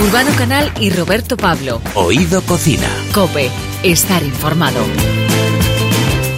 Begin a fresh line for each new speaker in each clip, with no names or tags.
Urbano Canal y Roberto Pablo.
Oído Cocina.
Cope, estar informado.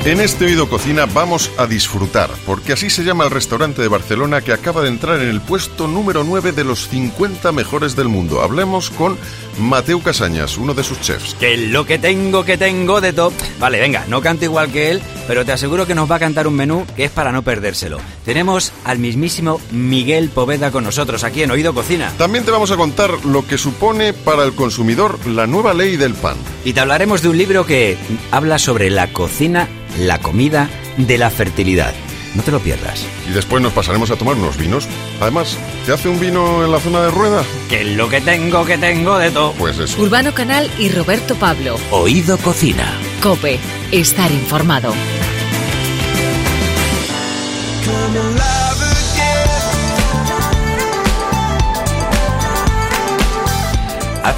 En este Oído Cocina vamos a disfrutar, porque así se llama el restaurante de Barcelona que acaba de entrar en el puesto número 9 de los 50 mejores del mundo. Hablemos con Mateo Casañas, uno de sus chefs.
Que lo que tengo, que tengo de top. Vale, venga, no canto igual que él, pero te aseguro que nos va a cantar un menú que es para no perdérselo. Tenemos al mismísimo Miguel Poveda con nosotros aquí en Oído Cocina.
También te vamos a contar lo que supone para el consumidor la nueva ley del pan.
Y te hablaremos de un libro que habla sobre la cocina la comida de la fertilidad. No te lo pierdas.
Y después nos pasaremos a tomar unos vinos. Además, ¿te hace un vino en la zona de rueda?
Que lo que tengo, que tengo de todo.
Pues eso.
Urbano Canal y Roberto Pablo.
Oído Cocina.
Cope, estar informado. come alive.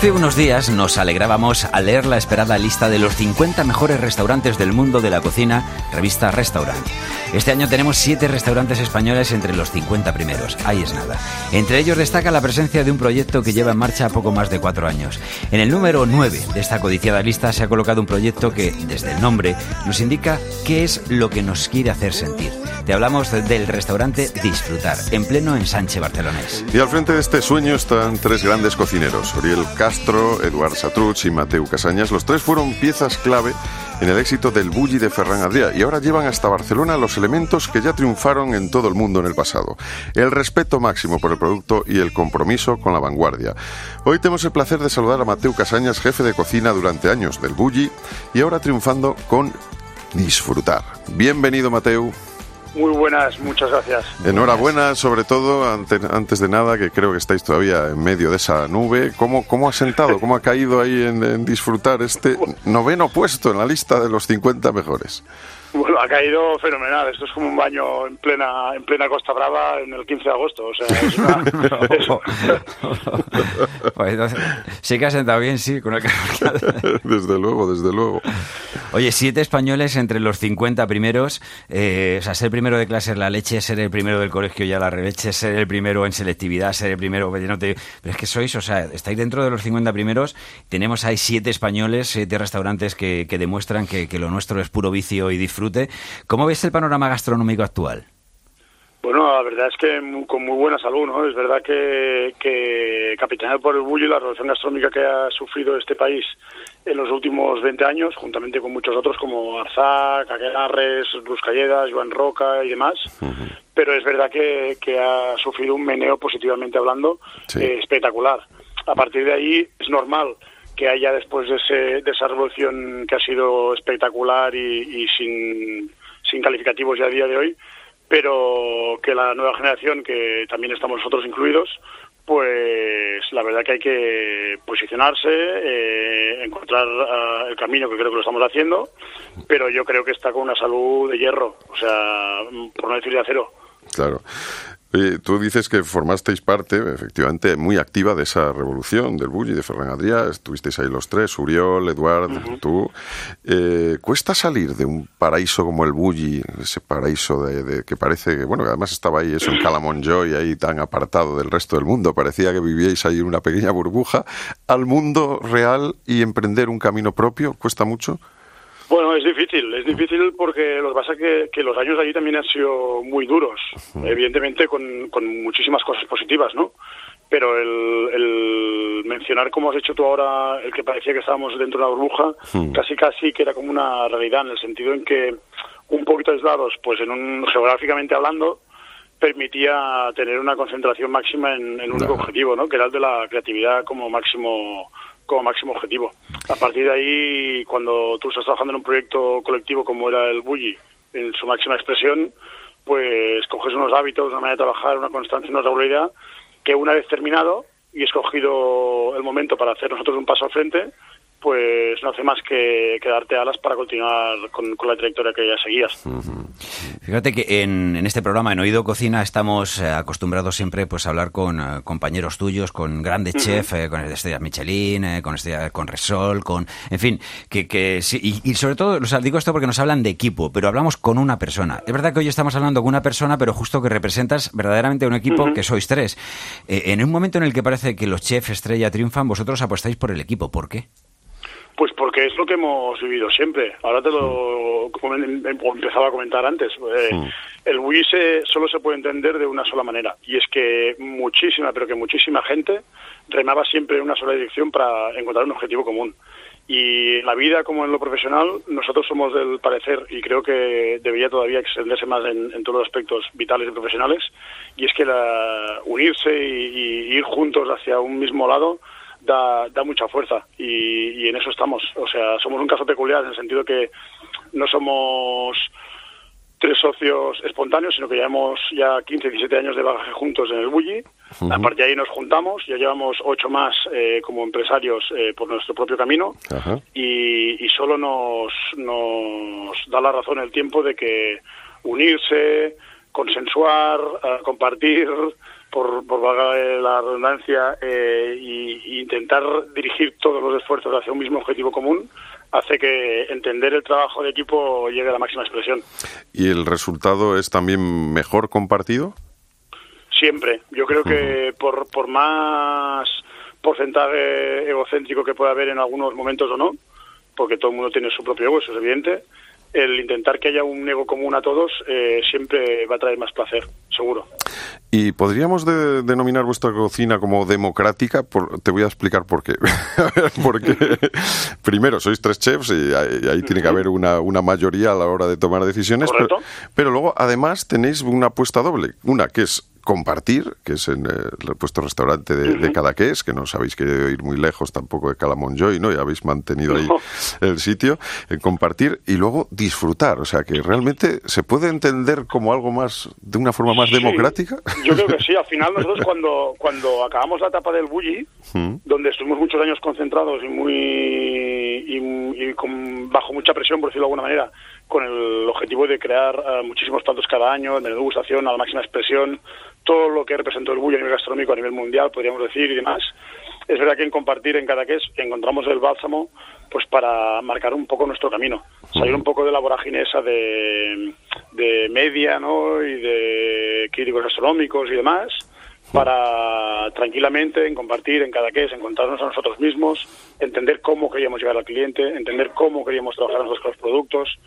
Hace unos días nos alegrábamos al leer la esperada lista de los 50 mejores restaurantes del mundo de la cocina, revista Restaurant. Este año tenemos 7 restaurantes españoles entre los 50 primeros, ahí es nada. Entre ellos destaca la presencia de un proyecto que lleva en marcha poco más de 4 años. En el número 9 de esta codiciada lista se ha colocado un proyecto que, desde el nombre, nos indica qué es lo que nos quiere hacer sentir. Te hablamos del restaurante Disfrutar, en pleno ensanche barcelonés.
Y al frente de este sueño están tres grandes cocineros, Oriel Castro, Eduard Satruch y Mateu Casañas. Los tres fueron piezas clave en el éxito del Bulli de Ferran Adrià y ahora llevan hasta Barcelona los elementos que ya triunfaron en todo el mundo en el pasado. El respeto máximo por el producto y el compromiso con la vanguardia. Hoy tenemos el placer de saludar a Mateu Casañas, jefe de cocina durante años del Bulli y ahora triunfando con Disfrutar. Bienvenido, Mateu.
Muy buenas, muchas gracias.
Enhorabuena, sobre todo, antes de nada, que creo que estáis todavía en medio de esa nube. ¿Cómo, cómo ha sentado, cómo ha caído ahí en disfrutar este noveno puesto en la lista de los 50 mejores?
Bueno, ha caído fenomenal. Esto es como un baño en plena en plena Costa Brava en el 15 de agosto. O sea, es una,
pues sí que ha sentado bien, sí, con el
Desde luego, desde luego.
Oye, siete españoles entre los 50 primeros. Eh, o sea, ser primero de clase es la leche, ser el primero del colegio ya la releche, ser el primero en selectividad, ser el primero... No te, pero es que sois, o sea, estáis dentro de los 50 primeros. Tenemos ahí siete españoles, siete restaurantes que, que demuestran que, que lo nuestro es puro vicio y disfrute ¿Cómo ves el panorama gastronómico actual?
Bueno, la verdad es que con muy buena salud, ¿no? Es verdad que, que capitaneado por el bullo y la relación gastronómica que ha sufrido este país en los últimos 20 años, juntamente con muchos otros como Arzac, Aquelarres, Ruscalledas, Joan Roca y demás, pero es verdad que, ha sufrido un meneo positivamente hablando eh, espectacular. A partir de ahí es normal que haya después de, ese, de esa revolución que ha sido espectacular y, sin, sin calificativos ya a día de hoy, pero que la nueva generación, que también estamos nosotros incluidos, pues la verdad que hay que posicionarse, eh, encontrar ah, el camino que creo que lo estamos haciendo, pero yo creo que está con una salud de hierro, o sea, por no decir de acero.
Claro tú dices que formasteis parte, efectivamente, muy activa de esa revolución del Bulli, de Ferran Adrià. Estuvisteis ahí los tres, Uriol, Eduard, tú. Eh, ¿Cuesta salir de un paraíso como el Bulli, ese paraíso de, que parece que, bueno, además estaba ahí eso en Calamonjoy, ahí tan apartado del resto del mundo, parecía que vivíais ahí en una pequeña burbuja, al mundo real y emprender un camino propio? ¿Cuesta mucho?
Bueno, es difícil, es difícil porque lo que pasa es que, los años allí también han sido muy duros, evidentemente con, con, muchísimas cosas positivas, ¿no? Pero el, mencionar como has hecho tú ahora, el que parecía que estábamos dentro de una burbuja, casi casi que era como una realidad, en el sentido en que un poquito aislados, pues en un, geográficamente hablando, permitía tener una concentración máxima en, en un único objetivo, ¿no? Que era el de la creatividad como máximo como máximo objetivo. A partir de ahí, cuando tú estás trabajando en un proyecto colectivo como era el Bulli, en su máxima expresión, pues coges unos hábitos, una manera de trabajar, una constancia, una regularidad, que una vez terminado y escogido el momento para hacer nosotros un paso al frente, pues no hace más que, que darte alas para continuar con, con la trayectoria que ya seguías.
Fíjate que en, en este programa, en Oído Cocina, estamos eh, acostumbrados siempre pues, a hablar con eh, compañeros tuyos, con grandes chefs, eh, con estrellas Michelin, eh, con estrellas, con Resol, con... En fin, que, que sí, y, y sobre todo, o sea, digo esto porque nos hablan de equipo, pero hablamos con una persona. Es verdad que hoy estamos hablando con una persona, pero justo que representas verdaderamente un equipo que sois tres. Eh, en un momento en el que parece que los chefs estrella triunfan, vosotros apostáis por el equipo. ¿Por qué?
Pues porque es lo que hemos vivido siempre. Ahora te lo como em- em- empezaba a comentar antes. Eh, El Wii se, solo se puede entender de una sola manera y es que muchísima, pero que muchísima gente remaba siempre en una sola dirección para encontrar un objetivo común. Y en la vida como en lo profesional, nosotros somos del parecer, y creo que debería todavía extenderse más en, en todos los aspectos vitales y profesionales, y es que la, unirse y, y ir juntos hacia un mismo lado da, da mucha fuerza y, y en eso estamos. O sea, somos un caso peculiar en el sentido que no somos tres socios espontáneos, sino que llevamos ya 15, 17 años de bagaje juntos en el Bulli. A partir de ahí nos juntamos, ya llevamos ocho más eh, como empresarios eh, por nuestro propio camino y, y solo nos, nos da la razón el tiempo de que unirse, consensuar, eh, compartir, por, por valga la redundancia, eh, y, y intentar dirigir todos los esfuerzos hacia un mismo objetivo común, hace que entender el trabajo de equipo llegue a la máxima expresión.
¿Y el resultado es también mejor compartido?
Siempre. Yo creo que por, por más porcentaje egocéntrico que pueda haber en algunos momentos o no, porque todo el mundo tiene su propio ego, eso es evidente, el intentar que haya un ego común a todos eh, siempre va a traer más placer, seguro.
¿Y podríamos de- denominar vuestra cocina como democrática? Por- te voy a explicar por qué. Porque, primero, sois tres chefs y ahí, y ahí tiene que haber una, una mayoría a la hora de tomar decisiones. Pero, pero luego, además, tenéis una apuesta doble. Una que es compartir, que es en eh, el puesto restaurante de, de Cadaqués, que no os habéis querido ir muy lejos tampoco de Calamonjoy, ¿no? Y habéis mantenido ahí el sitio, el compartir y luego disfrutar. O sea, que realmente se puede entender como algo más, de una forma más
Sí,
democrática.
Yo creo que sí. Al final nosotros cuando, cuando acabamos la etapa del Bulli, donde estuvimos muchos años concentrados y muy y, y con, bajo mucha presión, por decirlo de alguna manera, con el objetivo de crear eh, muchísimos platos cada año, de degustación a la máxima expresión, todo lo que representó el Bulli a nivel gastronómico, a nivel mundial, podríamos decir, y demás. Es verdad que en compartir en Cadaqués encontramos el bálsamo pues para marcar un poco nuestro camino, salir un poco de la vorágine esa de, de media ¿no? y de críticos gastronómicos y demás, para tranquilamente en compartir en Cadaqués, encontrarnos a nosotros mismos, entender cómo queríamos llegar al cliente, entender cómo queríamos trabajar nosotros con los productos,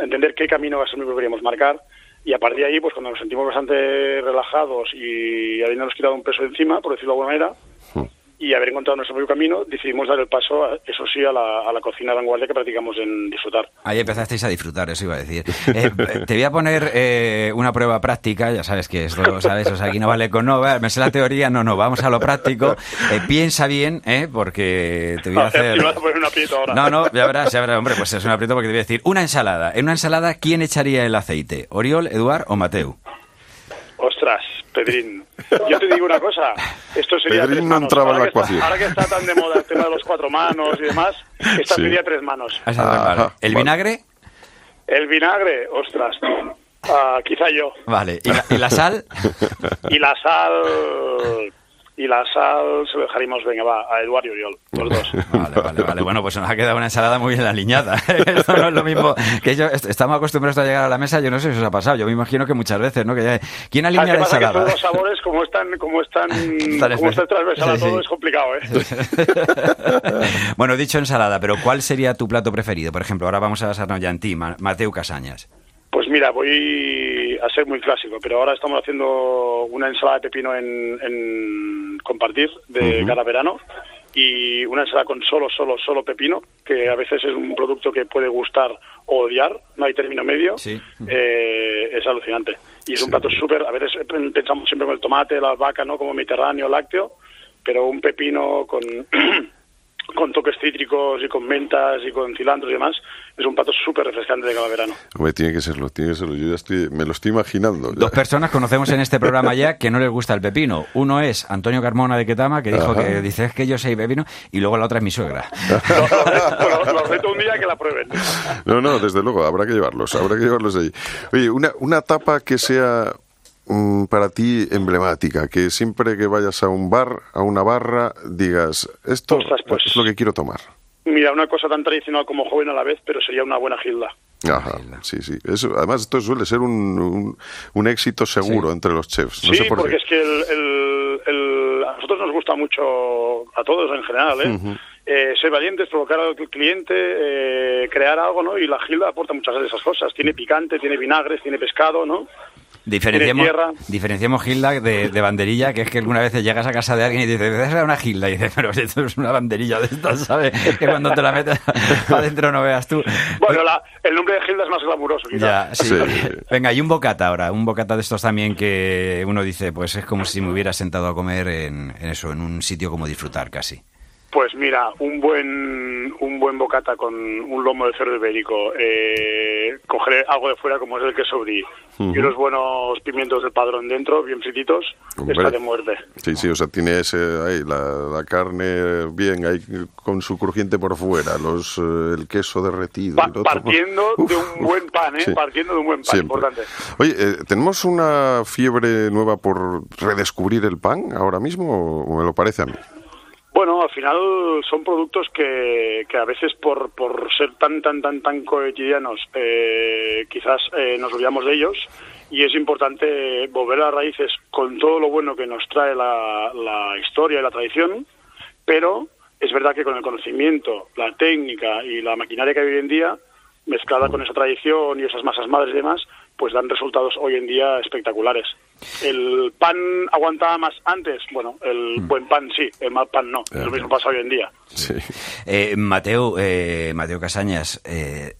entender qué camino gastronómico queríamos marcar. Y a partir de ahí, pues cuando nos sentimos bastante relajados y habiéndonos quitado un peso encima, por decirlo de alguna manera, y haber encontrado nuestro propio camino, decidimos dar el paso, a- eso sí, a la, a la cocina vanguardia que practicamos en disfrutar.
Ahí empezasteis a disfrutar, eso iba a decir. Eh, te voy a poner eh, una prueba práctica, ya sabes que esto, ¿sabes? O sea, aquí no vale con no, me sé la teoría, no, no, vamos a lo práctico. Eh, piensa bien, ¿eh? Porque te voy a hacer...
Si me vas a poner un aprieto ahora.
No, no, ya verás, ya verás, hombre, pues es un aprieto porque te voy a decir, una ensalada. En una ensalada, ¿quién echaría el aceite? ¿Oriol, Eduard o Mateu?
Ostras, Pedrín. Yo te digo una cosa. Esto sería
Pedrín
tres
no entraba en
ahora
la
que está-
ecuación.
ahora que está tan de moda el tema de los cuatro manos y demás, esta
Sí.
sería tres manos.
Vale. ¿El
vale.
vinagre?
El vinagre, ostras. Ah, quizá yo.
Vale. ¿Y la, y la sal?
Y la sal. Y la sal se lo dejaríamos, venga, va, a Eduardo y Oriol, los dos.
Vale, vale, vale. Bueno, pues nos ha quedado una ensalada muy bien alineada. Esto no es lo mismo que yo. est- Estamos acostumbrados a llegar a la mesa, yo no sé si os ha pasado. Yo me imagino que muchas veces, ¿no? Que ya- ¿Quién
¿Sabes
alinea
qué
la?
Que
ensalada?
todos los sabores, como están, como están, como está transversal a
Sí, sí.
todo, es complicado, ¿eh?
bueno, dicho ensalada, pero ¿cuál sería tu plato preferido? Por ejemplo, ahora vamos a basarnos ya en ti, Ma- Mateu Casañas.
Pues mira, voy a ser muy clásico, pero ahora estamos haciendo una ensalada de pepino en, en compartir de cada verano y una ensalada con solo, solo, solo pepino, que a veces es un producto que puede gustar o odiar, no hay término medio,
Sí.
eh, es alucinante. Y es un plato súper, a veces pensamos siempre con el tomate, la albahaca, ¿no? Como mediterráneo, lácteo, pero un pepino con... con toques cítricos y con mentas y con cilantro y demás, es un plato súper refrescante de cada verano.
Hombre, tiene que serlo, tiene que serlo. Yo ya estoy, me lo estoy imaginando.
Dos personas conocemos en este programa ya que no les gusta el pepino. Uno es Antonio Carmona de Ketama, que dijo
Ajá.
que dice es que yo soy pepino, y luego la otra es mi suegra.
Lo, lo- lo reto un día que la prueben.
No, no, desde luego, habrá que llevarlos, habrá que llevarlos ahí. Oye, una, una tapa que sea mm, para ti emblemática, que siempre que vayas a un bar, a una barra, digas, esto
Ostras, pues.
es lo que quiero tomar.
Mira, una cosa tan tradicional como joven a la vez, pero sería una buena gilda.
Ajá, sí, sí. Eso, además, esto suele ser un, un, un éxito seguro
Sí.
entre los chefs. No
sí,
sé por
porque
qué.
es que el, el- el- a nosotros nos gusta mucho, a todos en general, ¿eh? Eh, ser valientes, provocar al cliente, eh, crear algo, ¿no? Y la gilda aporta muchas de esas cosas. Tiene picante, tiene vinagres, tiene pescado, ¿no?
Diferenciamos,
tierra.
diferenciamos Gilda de, de banderilla, que es que alguna vez llegas a casa de alguien y dices, esa es una Gilda, y dices, pero esto es una banderilla de estas, ¿sabes? Que cuando te la metes para adentro no veas tú.
Bueno, la- el nombre de gilda es más glamuroso, quizás.
Ya, sí.
Sí.
Venga, y un bocata ahora, un bocata de estos también que uno dice, pues es como si me hubiera sentado a comer en, en eso, en un sitio como disfrutar casi.
Pues mira, un buen un buen bocata con un lomo de cerdo ibérico, eh, coger algo de fuera como es el queso brie y unos buenos pimientos del padrón dentro, bien frititos,
Hombre.
está de muerte.
Sí, sí, o sea, tiene ese, ahí, la, la carne bien, ahí con su crujiente por fuera, los, eh, el queso derretido.
Pa-
por-
partiendo de un buen pan, ¿eh?
sí.
Partiendo de un buen pan,
Siempre.
importante.
Oye, eh, ¿tenemos una fiebre nueva por redescubrir el pan ahora mismo o me lo parece a mí?
Bueno, al final son productos que, que a veces por, por ser tan, tan, tan, tan cotidianos, eh, quizás eh, nos olvidamos de ellos y es importante volver a las raíces con todo lo bueno que nos trae la, la historia y la tradición, pero es verdad que con el conocimiento, la técnica y la maquinaria que hay hoy en día, mezclada con esa tradición y esas masas madres y demás, pues dan resultados hoy en día espectaculares. ¿El pan aguantaba más antes? Bueno, el buen pan sí, el mal pan no.
Ya,
Lo mismo pasa hoy en día.
Sí.
Eh, Mateo, eh, Mateo Casañas, eh,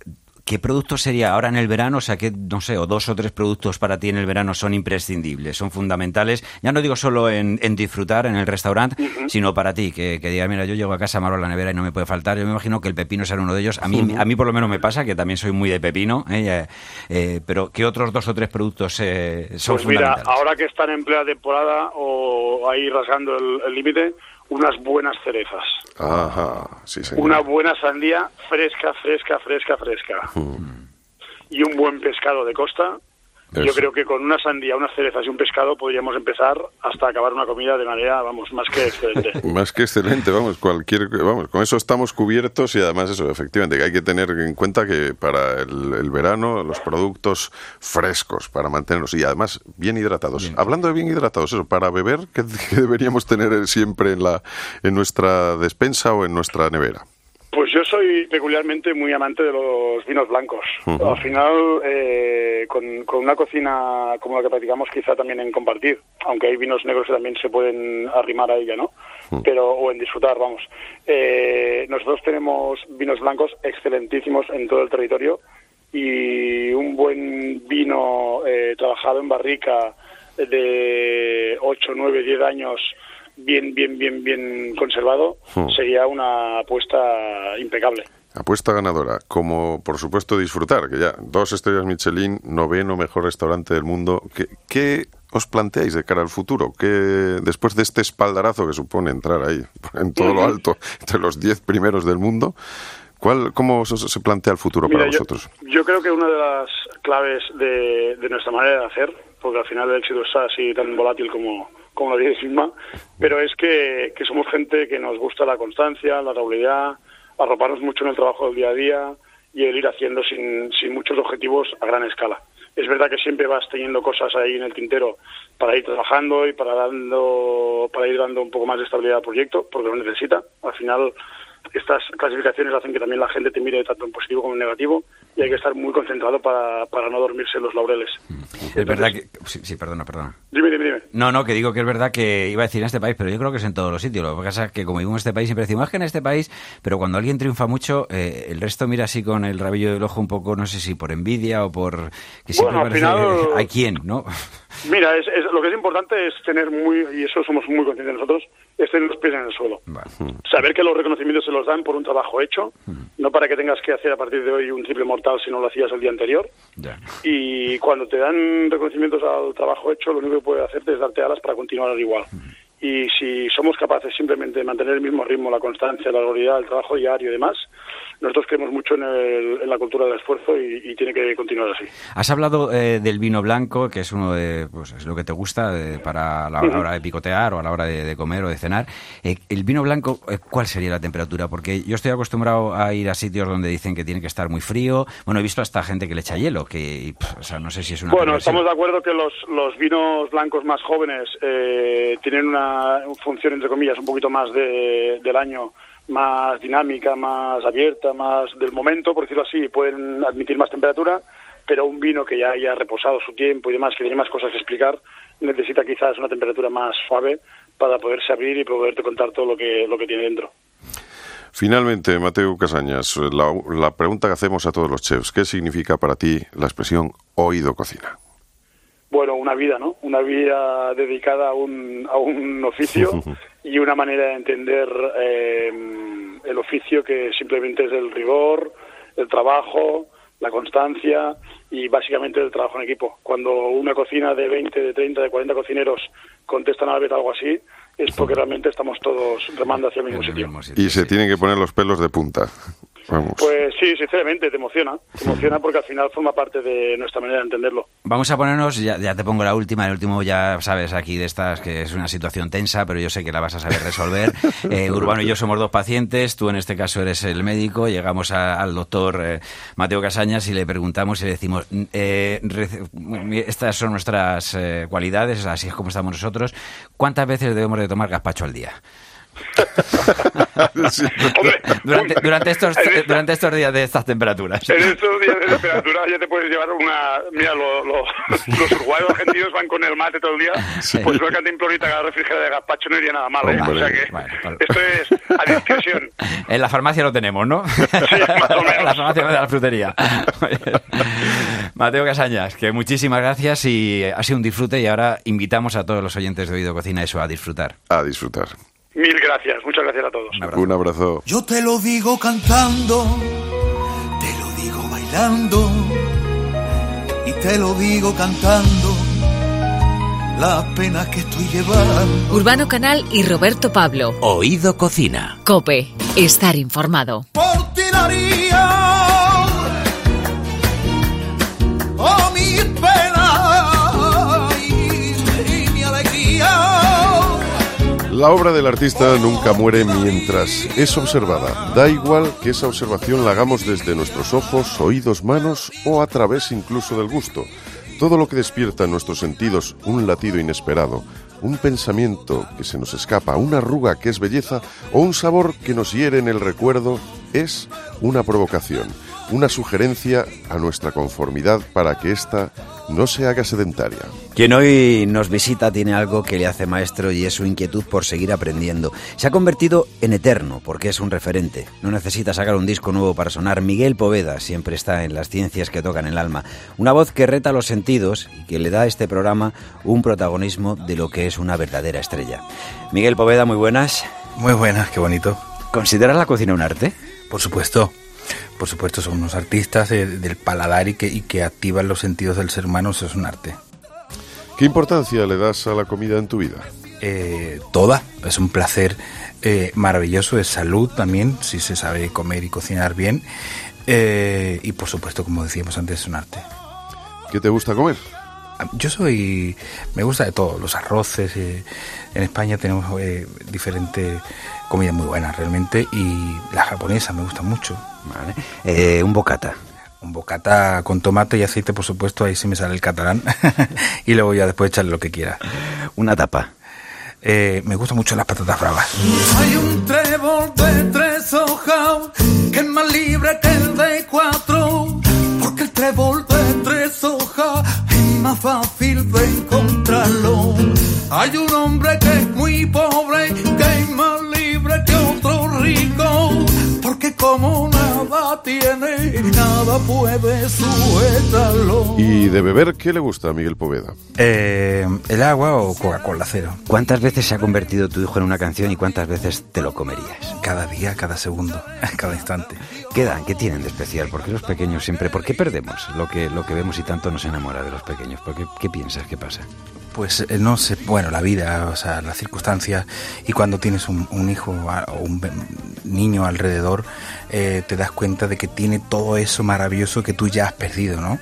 ¿qué producto sería ahora en el verano? O sea, que no sé, o dos o tres productos para ti en el verano son imprescindibles, son fundamentales. Ya no digo solo en, en disfrutar en el restaurante, sino para ti, que, que digas, mira, yo llego a casa, me abro la nevera y no me puede faltar. Yo me imagino que el pepino será uno de ellos. A mí, a mí por lo menos me pasa, que también soy muy de pepino, ¿eh? Eh, pero ¿qué otros dos o tres productos eh, son
Pues mira,
fundamentales?
ahora que están en plena temporada o ahí rasgando el límite, unas buenas cerezas.
Ajá, sí, señor.
Una buena sandía fresca, fresca, fresca, fresca. Y un buen pescado de costa. Yo creo que con una sandía, unas cerezas y un pescado podríamos empezar hasta acabar una comida de manera, vamos, más que excelente.
Más que excelente, vamos, cualquier, vamos, con eso estamos cubiertos y además eso, efectivamente, que hay que tener en cuenta que para el, el verano los productos frescos para mantenernos y además bien hidratados. Hablando de bien hidratados, eso, para beber, ¿qué, qué deberíamos tener siempre en la en nuestra despensa o en nuestra nevera?
Pues yo soy peculiarmente muy amante de los vinos blancos. Al final, eh, con, con una cocina como la que practicamos, quizá también en compartir, aunque hay vinos negros que también se pueden arrimar a ella, ¿no? Pero, o en disfrutar, vamos. Eh, nosotros tenemos vinos blancos excelentísimos en todo el territorio y un buen vino eh, trabajado en barrica de 8, 9, 10 años bien, bien, bien, bien conservado,
Hmm.
sería una apuesta impecable.
Apuesta ganadora, como por supuesto disfrutar, que ya dos estrellas Michelin, noveno mejor restaurante del mundo. ¿Qué, qué os planteáis de cara al futuro? ¿Qué, después de este espaldarazo que supone entrar ahí en todo lo alto, entre los diez primeros del mundo, ¿cuál, ¿cómo se, plantea el futuro
Mira,
para
yo,
vosotros?
yo creo que una de las claves de, de nuestra manera de hacer, porque al final el éxito está así tan volátil como, como la vida misma, pero es que, que somos gente que nos gusta la constancia, la regularidad, arroparnos mucho en el trabajo del día a día y el ir haciendo sin, sin muchos objetivos a gran escala. Es verdad que siempre vas teniendo cosas ahí en el tintero para ir trabajando y para dando para ir dando un poco más de estabilidad al proyecto, porque lo necesita. Al final estas clasificaciones hacen que también la gente te mire tanto en positivo como en negativo y hay que estar muy concentrado para, para no dormirse en los laureles.
Es verdad que... Sí, sí, perdona, perdona.
Dime, dime, dime.
No, no, que digo que es verdad que iba a decir en este país, pero yo creo que es en todos los sitios. Lo que pasa es que como vivimos en este país siempre decimos "Es que en este país, pero cuando alguien triunfa mucho, eh, el resto mira así con el rabillo del ojo un poco, no sé si por envidia o por... que siempre
Bueno, al final-
hay quien, ¿no?
Mira, es, es- lo que es importante es tener muy, y eso somos muy conscientes nosotros, es tener los pies en el suelo. Saber que los reconocimientos se los dan por un trabajo hecho, no para que tengas que hacer a partir de hoy un triple mortal si no lo hacías el día anterior.
Ya.
Y cuando te dan reconocimientos al trabajo hecho, lo único que puede hacerte es darte alas para continuar igual. Y si somos capaces simplemente de mantener el mismo ritmo, la constancia, la regularidad, el trabajo diario y demás, nosotros creemos mucho en, el- en la cultura del esfuerzo y, y tiene que continuar así.
Has hablado eh, del vino blanco, que es uno de pues, es lo que te gusta eh, para la, hora de picotear o a la hora de, de comer o de cenar. Eh, el vino blanco, eh, ¿cuál sería la temperatura? Porque yo estoy acostumbrado a ir a sitios donde dicen que tiene que estar muy frío. Bueno, he visto hasta gente que le echa hielo, que y, pff, o sea, no sé si es una
Bueno, estamos de acuerdo que los, los vinos blancos más jóvenes eh, tienen una función, entre comillas, un poquito más de- del año, más dinámica, más abierta, más del momento, por decirlo así, pueden admitir más temperatura, pero un vino que ya haya reposado su tiempo y demás, que tiene más cosas que explicar, necesita quizás una temperatura más suave para poderse abrir y poderte contar todo lo que, lo que tiene dentro.
Finalmente, Mateo Casañas, la, la pregunta que hacemos a todos los chefs, ¿qué significa para ti la expresión oído cocina?
bueno, una vida, ¿no? Una vida dedicada a un, a un oficio y una manera de entender eh, el oficio que simplemente es el rigor, el trabajo, la constancia y básicamente el trabajo en equipo. Cuando una cocina de 20, de 30, de 40 cocineros contestan a la vez algo así, es porque realmente estamos todos remando hacia el mismo
el
sitio.
mismo sitio,
Y se tienen que poner los pelos de punta. Vamos.
Pues sí, sinceramente, te emociona. Te emociona porque al final forma parte de nuestra manera de entenderlo.
Vamos a ponernos, ya, ya te pongo la última, el último ya sabes aquí de estas que es una situación tensa, pero yo sé que la vas a saber resolver. Eh, Urbano y yo somos dos pacientes, tú en este caso eres el médico, llegamos a- al doctor eh, Mateo Casañas y le preguntamos y le decimos, eh, estas son nuestras eh, cualidades, así es como estamos nosotros, ¿cuántas veces debemos de tomar gazpacho al día?
Sí.
Hombre,
Durante, durante, estos,
en esta-
durante estos días de estas temperaturas.
En estos días de temperatura ya te puedes llevar una... Mira, lo- lo- los uruguayos argentinos van con el mate todo el día. Pues una cantimplorita refrigerada de gazpacho no iría nada mal, ¿eh?
Hombre,
O sea que
bueno, vale.
esto es a discreción.
En la farmacia lo tenemos, ¿no?
más o menos.
la farmacia de la frutería. Mateo Casañas, que muchísimas gracias y ha sido un disfrute y ahora invitamos a todos los oyentes de Oído Cocina eso a disfrutar.
A disfrutar.
Mil gracias, muchas gracias a todos.
Un abrazo.
Un abrazo.
Yo te lo digo cantando, te lo digo bailando y te lo digo cantando las penas que estoy llevando.
Urbano Canal y Roberto Pablo.
Oído Cocina.
Cope. Estar informado.
Por ti daría
La obra del artista nunca muere mientras es observada. Da igual que esa observación la hagamos desde nuestros ojos, oídos, manos o a través incluso del gusto. Todo lo que despierta en nuestros sentidos un latido inesperado, un pensamiento que se nos escapa, una arruga que es belleza o un sabor que nos hiere en el recuerdo es una provocación, una sugerencia a nuestra conformidad para que ésta no se haga sedentaria.
Quien hoy nos visita tiene algo que le hace maestro y es su inquietud por seguir aprendiendo. Se ha convertido en eterno porque es un referente. No necesita sacar un disco nuevo para sonar. Miguel Poveda siempre está en las ciencias que tocan el alma. Una voz que reta los sentidos y que le da a este programa un protagonismo de lo que es una verdadera estrella. Miguel Poveda, muy buenas.
Muy buenas, qué bonito.
¿Consideras la cocina un arte?
Por supuesto, por supuesto, son unos artistas eh, del paladar y que, y que activan los sentidos del ser humano, eso es un arte.
¿Qué importancia le das a la comida en tu vida?
Eh, toda, es un placer eh, maravilloso, es salud también, si se sabe comer y cocinar bien. Y por supuesto, como decíamos antes, es un arte.
¿Qué te gusta comer?
Yo soy, me gusta de todo, los arroces. eh, en España tenemos eh, diferentes comidas muy buenas realmente y la japonesa me gusta mucho.
Vale. Eh, un bocata.
Un bocata con tomate y aceite, por supuesto, ahí sí me sale el catalán. y luego ya después echarle lo que quiera.
Una tapa.
Eh, me gustan mucho las patatas bravas.
Hay un trébol de tres hojas que es más libre que el de cuatro, porque el trébol de tres hojas más fácil de encontrarlo. Hay un hombre que es muy pobre, que es más libre que otro rico, porque como nada tiene y nada puede sujetarlo.
¿Y de beber qué le gusta a Miguel Poveda?
Eh, ¿El agua o Coca-Cola cero?
¿Cuántas veces se ha convertido tu hijo en una canción y cuántas veces te lo comerías?
Cada día, cada segundo, cada instante.
¿Qué dan? ¿Qué tienen de especial? ¿Por qué los pequeños siempre? ¿Por qué perdemos lo que, lo que vemos y tanto nos enamora de los pequeños? ¿Por qué, qué piensas? ¿Qué pasa?
Pues eh, no sé, bueno, la vida, o sea, las circunstancias y cuando tienes un, hijo o un niño alrededor, eh, te das cuenta de que tiene todo eso maravilloso que tú ya has perdido, ¿no?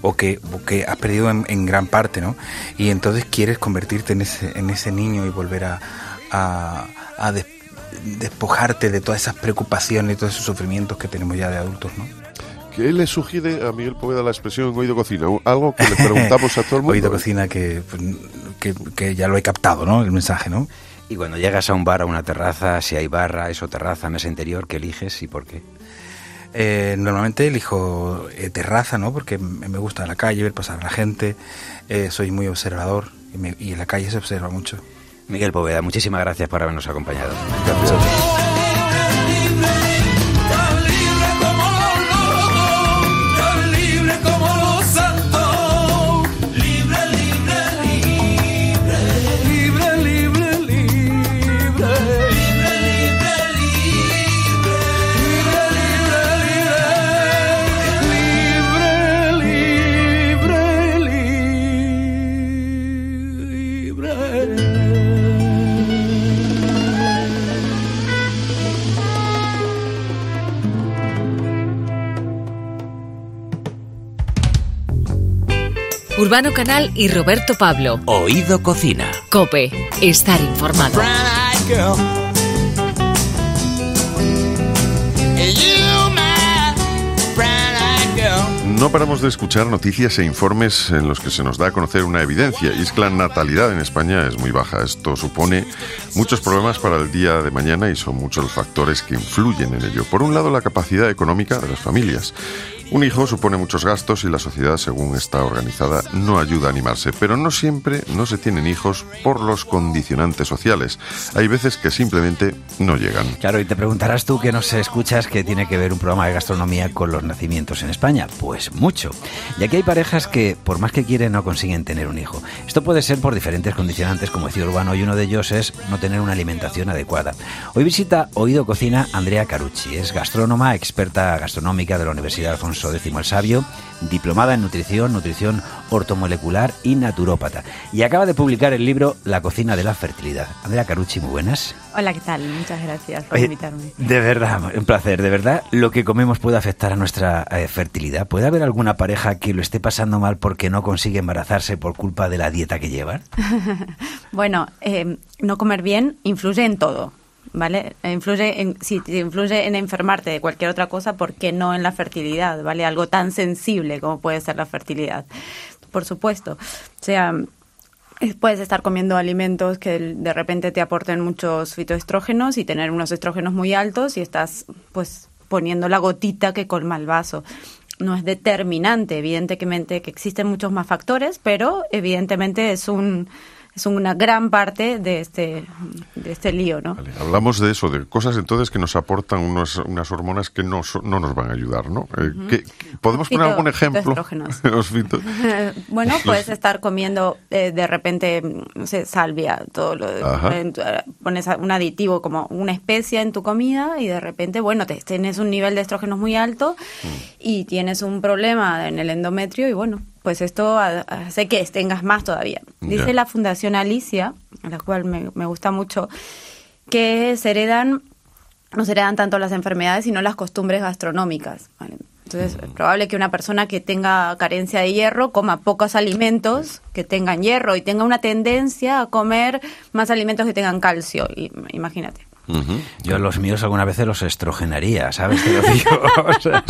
O que, que has perdido en, gran parte, ¿no? Y entonces quieres convertirte en ese, en ese niño y volver a, a, a des- despojarte de todas esas preocupaciones y todos esos sufrimientos que tenemos ya de adultos, ¿no?
¿Qué le sugiere a Miguel Poveda la expresión oído cocina? Algo que le preguntamos a todo el mundo.
Oído cocina que, pues, que, que ya lo he captado, ¿no? El mensaje, ¿no?
Y cuando llegas a un bar, a una terraza, si hay barra, eso terraza, mesa interior, ¿qué eliges y por qué?
Eh, normalmente elijo eh, terraza, ¿no? Porque me gusta la calle, ver pasar a la gente. eh, soy muy observador y, me- y en la calle se observa mucho.
Miguel Poveda, muchísimas gracias por habernos acompañado.
Tan
Urbano Canal y Roberto Pablo.
Oído Cocina.
Cope. Estar informado.
No paramos de escuchar noticias e informes en los que se nos da a conocer una evidencia, y es que la natalidad en España es muy baja. Esto supone muchos problemas para el día de mañana y son muchos los factores que influyen en ello. Por un lado, la capacidad económica de las familias. Un hijo supone muchos gastos y la sociedad, según está organizada, no ayuda a animarse, pero no siempre no se tienen hijos por los condicionantes sociales. Hay veces que simplemente no llegan.
Claro, y te preguntarás tú que no se escuchas que tiene que ver un programa de gastronomía con los nacimientos en España. Pues mucho. Y aquí hay parejas que, por más que quieren, no consiguen tener un hijo. Esto puede ser por diferentes condicionantes, como decía Urbano, y uno de ellos es no tener una alimentación adecuada. Hoy visita Oído Cocina Andrea Carucci. Es gastrónoma, experta gastronómica de la Universidad Alfonso X el Sabio, diplomada en nutrición, nutrición ortomolecular y naturópata. Y acaba de publicar el libro La cocina de la fertilidad. Andrea Carucci, muy buenas.
Hola, ¿qué tal? Muchas gracias por
Oye,
invitarme.
De verdad, un placer. De verdad, lo que comemos puede afectar a nuestra eh, fertilidad. ¿Puede haber alguna pareja que lo esté pasando mal porque no consigue embarazarse por culpa de la dieta que llevan?
Bueno, eh, no comer bien influye en todo, ¿vale? Eh, Influye en, si influye en enfermarte de cualquier otra cosa, ¿por qué no en la fertilidad, ¿vale? Algo tan sensible como puede ser la fertilidad. Por supuesto. O sea, eh, puedes estar comiendo alimentos que de repente te aporten muchos fitoestrógenos y tener unos estrógenos muy altos y estás, pues, poniendo la gotita que colma el vaso. No es determinante, evidentemente que existen muchos más factores, pero evidentemente es un es una gran parte de este de este lío, ¿no?
Vale, Hablamos de eso, de cosas entonces que nos aportan unos- unas hormonas que no, no nos van a ayudar, ¿no? Eh, ¿qué- qué- ¿Podemos poner algún ejemplo? Los
bueno, puedes estar comiendo eh, de repente, no sé, salvia, todo lo eh, pones un aditivo como una especia en tu comida y de repente, bueno, te, tienes un nivel de estrógenos muy alto
Mm.
y tienes un problema en el endometrio y bueno, pues esto ha- hace que tengas más todavía. Dice la Fundación Alicia, a la cual me, me gusta mucho, que se heredan no se heredan tanto las enfermedades, sino las costumbres gastronómicas. ¿vale? Entonces, es probable que una persona que tenga carencia de hierro coma pocos alimentos que tengan hierro y tenga una tendencia a comer más alimentos que tengan calcio. Y-
Yo a los míos alguna vez los estrogenaría, ¿sabes? Te lo digo. O sea,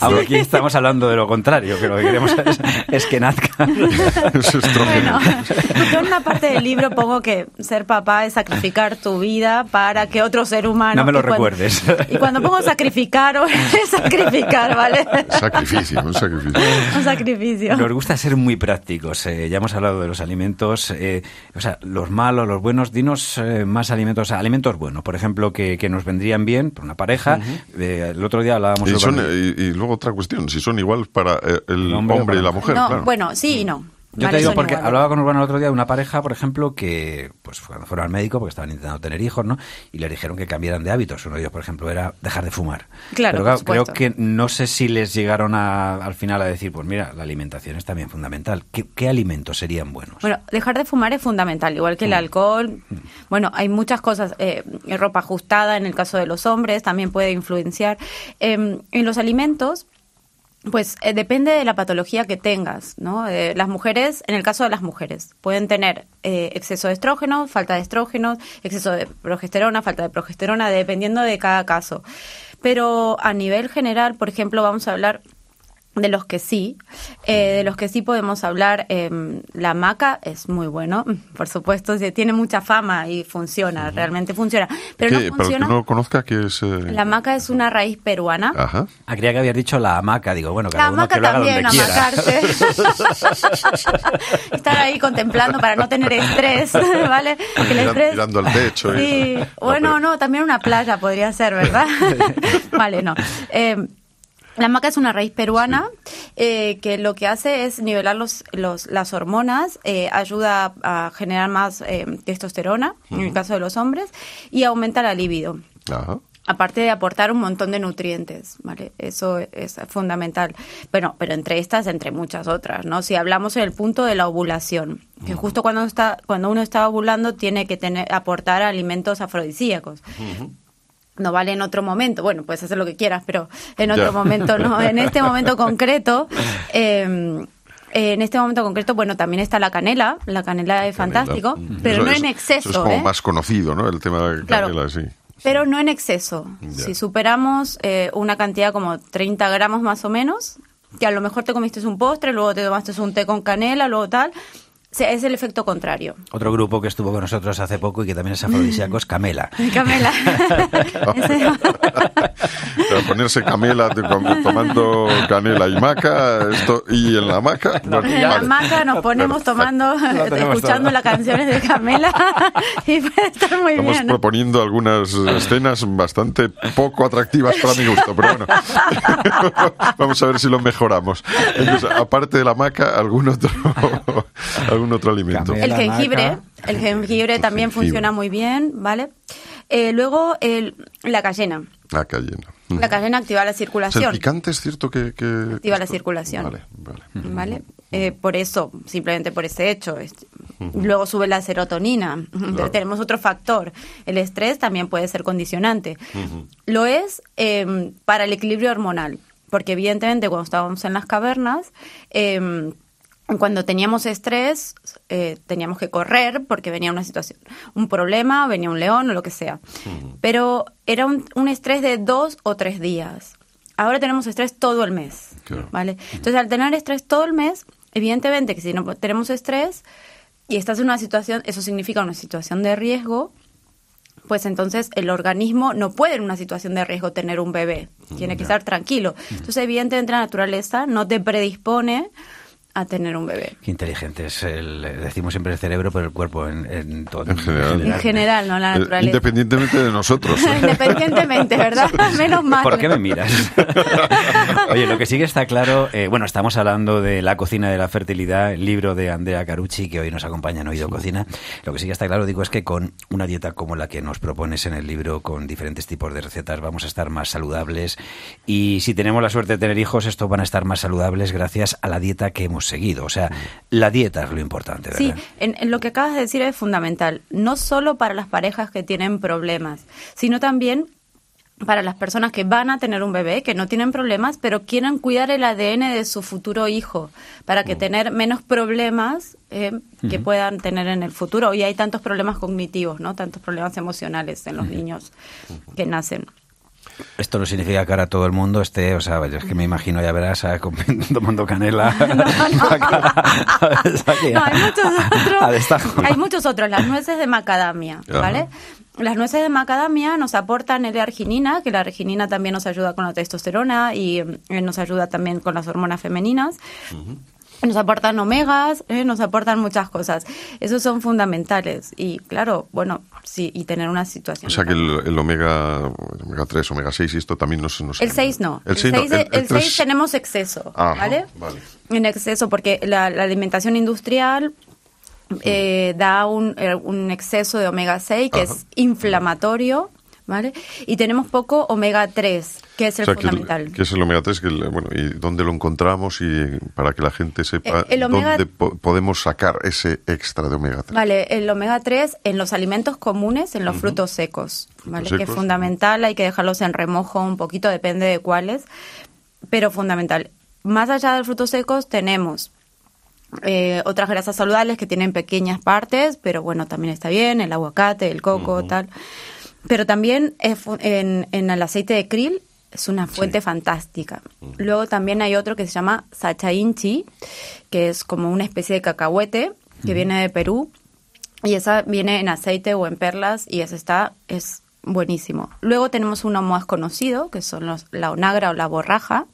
aunque aquí estamos hablando de lo contrario, que lo que queremos es, es que nazcan.
Bueno, yo en una parte del libro pongo que ser papá es sacrificar tu vida para que otro ser humano...
No me lo
cuando-
recuerdes.
Y cuando pongo sacrificar, es sacrificar, ¿vale?
Sacrificio, un sacrificio.
Un sacrificio.
Nos gusta ser muy prácticos. eh, ya hemos hablado de los alimentos, eh, o sea, los malos, los buenos. Dinos eh, más alimentos, alimentos buenos. Por ejemplo, que, que nos vendrían bien por una pareja. Eh, el otro día hablábamos...
Y,
de-
son, y, y luego otra cuestión, si son igual para eh, el,
El
hombre, y la mujer,
no,
claro.
bueno, sí y no.
Yo
Vale,
te digo
son
porque
iguales.
hablaba con Urbano el otro día de una pareja, por ejemplo, que pues cuando fueron al médico porque estaban intentando tener hijos, ¿no? Y le dijeron que cambiaran de hábitos. Uno de ellos, por ejemplo, era dejar de fumar.
Claro,
Pero
por
creo que no sé si les llegaron a- al final a decir, pues mira, la alimentación es también fundamental. ¿Qué, qué alimentos serían buenos?
Bueno, dejar de fumar es fundamental, igual que el alcohol. Bueno, hay muchas cosas. eh, ropa ajustada, en el caso de los hombres, también puede influenciar. Eh, en los alimentos, pues eh, depende de la patología que tengas, ¿no? Eh, las mujeres, en el caso de las mujeres, pueden tener eh, exceso de estrógeno, falta de estrógenos, exceso de progesterona, falta de progesterona, dependiendo de cada caso. Pero a nivel general, por ejemplo, vamos a hablar de los que sí, eh, de los que sí podemos hablar, eh, la maca es muy bueno, por supuesto, se- tiene mucha fama y funciona, realmente funciona, pero
¿Qué?
no
Para el que
funciona.
no conozca, que es...? eh,
La maca es una raíz peruana.
Ajá.
Ah, creía que habías dicho la hamaca. Digo, bueno, cada
La
uno
hamaca
que lo haga
también,
donde
amacarse. Estar ahí contemplando para no tener estrés, ¿vale? Porque el
Miran-
estrés...
mirando al techo y-
Sí,
No,
bueno,
pero-
no, también una playa podría ser, ¿verdad? vale, no. La maca es una raíz peruana eh, que lo que hace es nivelar los, los, las hormonas, eh, ayuda a generar más eh, testosterona, en el caso de los hombres, y aumenta la libido
Ajá.
aparte de aportar un montón de nutrientes, ¿vale? Eso es fundamental. Bueno, pero entre estas, entre muchas otras, ¿no? Si hablamos en el punto de la ovulación, que justo cuando está cuando uno está ovulando tiene que tener aportar alimentos afrodisíacos. No vale en otro momento, bueno, puedes hacer lo que quieras, pero en otro
Ya.
momento no. En este momento concreto, eh, en este momento concreto, bueno, también está la canela. La canela es fantástico, pero
Eso
no
es-
en exceso.
Eso es como
¿eh?
más conocido, ¿no? El tema de
Claro.
canela, sí.
Pero no en exceso.
Ya.
Si superamos eh, una cantidad como 30 gramos más o menos, que a lo mejor te comiste un postre, luego te tomaste un té con canela, luego tal, es el efecto contrario.
Otro grupo que estuvo con nosotros hace poco y que también es afrodisíaco es Camela.
Camela.
Pero ponerse camela tomando canela y maca, esto, y en la maca. bueno,
en la
vale.
hamaca nos ponemos tomando, escuchando
todo.
las canciones de Camela y puede estar muy
Estamos
bien.
proponiendo algunas escenas bastante poco atractivas para mi gusto, pero bueno, vamos a ver si lo mejoramos. Entonces, aparte de la maca, algún otro, algún otro alimento.
El jengibre, el jengibre también
jengibre.
funciona muy bien, ¿vale? Eh, luego el, la cayena.
La cayena.
La cayena activa la
O sea, el
circulación.
picante es cierto que... que
Activa la circulación.
Vale, vale.
¿Vale? Eh, por eso, simplemente por ese hecho. es- Luego sube la serotonina. Entonces, tenemos otro factor. El estrés también puede ser condicionante. Lo es eh, para el equilibrio hormonal. Porque evidentemente cuando estábamos en las cavernas, eh, cuando teníamos estrés, eh, teníamos que correr porque venía una situación, un problema, venía un león o lo que sea. Pero era un, un estrés de dos o tres días. Ahora tenemos estrés todo el mes.
Claro.
¿vale? Entonces, al tener estrés todo el mes, evidentemente que si no tenemos estrés y estás en una situación, eso significa una situación de riesgo, pues entonces el organismo no puede en una situación de riesgo tener un bebé. Tiene que estar tranquilo. Entonces, evidentemente, la naturaleza no te predispone a tener un bebé.
Qué inteligente es el, decimos siempre el cerebro, pero el cuerpo en, en todo.
En general.
En general, no la
Eh,
naturaleza.
Independientemente de nosotros.
Independientemente, ¿verdad? Menos mal.
¿Por qué me miras? Oye, lo que sí que está claro, eh, bueno, estamos hablando de La cocina de la fertilidad, el libro de Andrea Carucci, que hoy nos acompaña en Oído Cocina. Lo que sí que está claro, digo, es que con una dieta como la que nos propones en el libro, con diferentes tipos de recetas, vamos a estar más saludables. Y si tenemos la suerte de tener hijos, estos van a estar más saludables gracias a la dieta que hemos seguido. O sea, la dieta es lo importante, ¿verdad?
Sí, en, en lo que acabas de decir es fundamental, no solo para las parejas que tienen problemas, sino también para las personas que van a tener un bebé, que no tienen problemas, pero quieren cuidar el ADN de su futuro hijo, para que tener menos problemas eh, que puedan tener en el futuro. Y hay tantos problemas cognitivos, ¿no? Tantos problemas emocionales en los niños que nacen.
Esto no significa que ahora todo el mundo esté, o sea, yo es que me imagino, ya verás, a- tomando canela.
No, hay muchos otros. Hay muchos otros. Las nueces de macadamia,
Ajá.
¿vale? Las nueces de macadamia nos aportan L-arginina, que la arginina también nos ayuda con la testosterona y eh, nos ayuda también con las hormonas femeninas. Nos aportan omegas, ¿eh? nos aportan muchas cosas. Esos son fundamentales. Y claro, bueno, sí, y tener una situación.
O sea que el, el omega, el omega 3, omega 6 y esto también no se nos...
El 6 no.
El
El
6 no,
6,
el-
el
el
6
tres-
tenemos exceso,
Ajá,
¿vale?
vale.
En exceso, porque la, la alimentación industrial eh, da un, eh, un exceso de omega 6 que
Ajá.
es inflamatorio, ¿vale? Y tenemos poco omega 3, que es el
O sea, que, el-
fundamental.
que es el omega 3, que el- bueno, y dónde lo encontramos y para que la gente sepa
El- el omega-
dónde po- podemos sacar ese extra de omega 3.
Vale, el omega 3 en los alimentos comunes, en los frutos secos, ¿vale? que es fundamental, hay que dejarlos en remojo un poquito, depende de cuáles, pero fundamental. Más allá de los frutos secos tenemos eh, otras grasas saludables que tienen pequeñas partes, pero bueno, también está bien, el aguacate, el coco, tal. Pero también es en, en el aceite de krill es una fuente fantástica. Luego también hay otro que se llama sachainchi, que es como una especie de cacahuete que viene de Perú y esa viene en aceite o en perlas y ese está es buenísimo. Luego tenemos uno más conocido que son los la onagra o la borraja.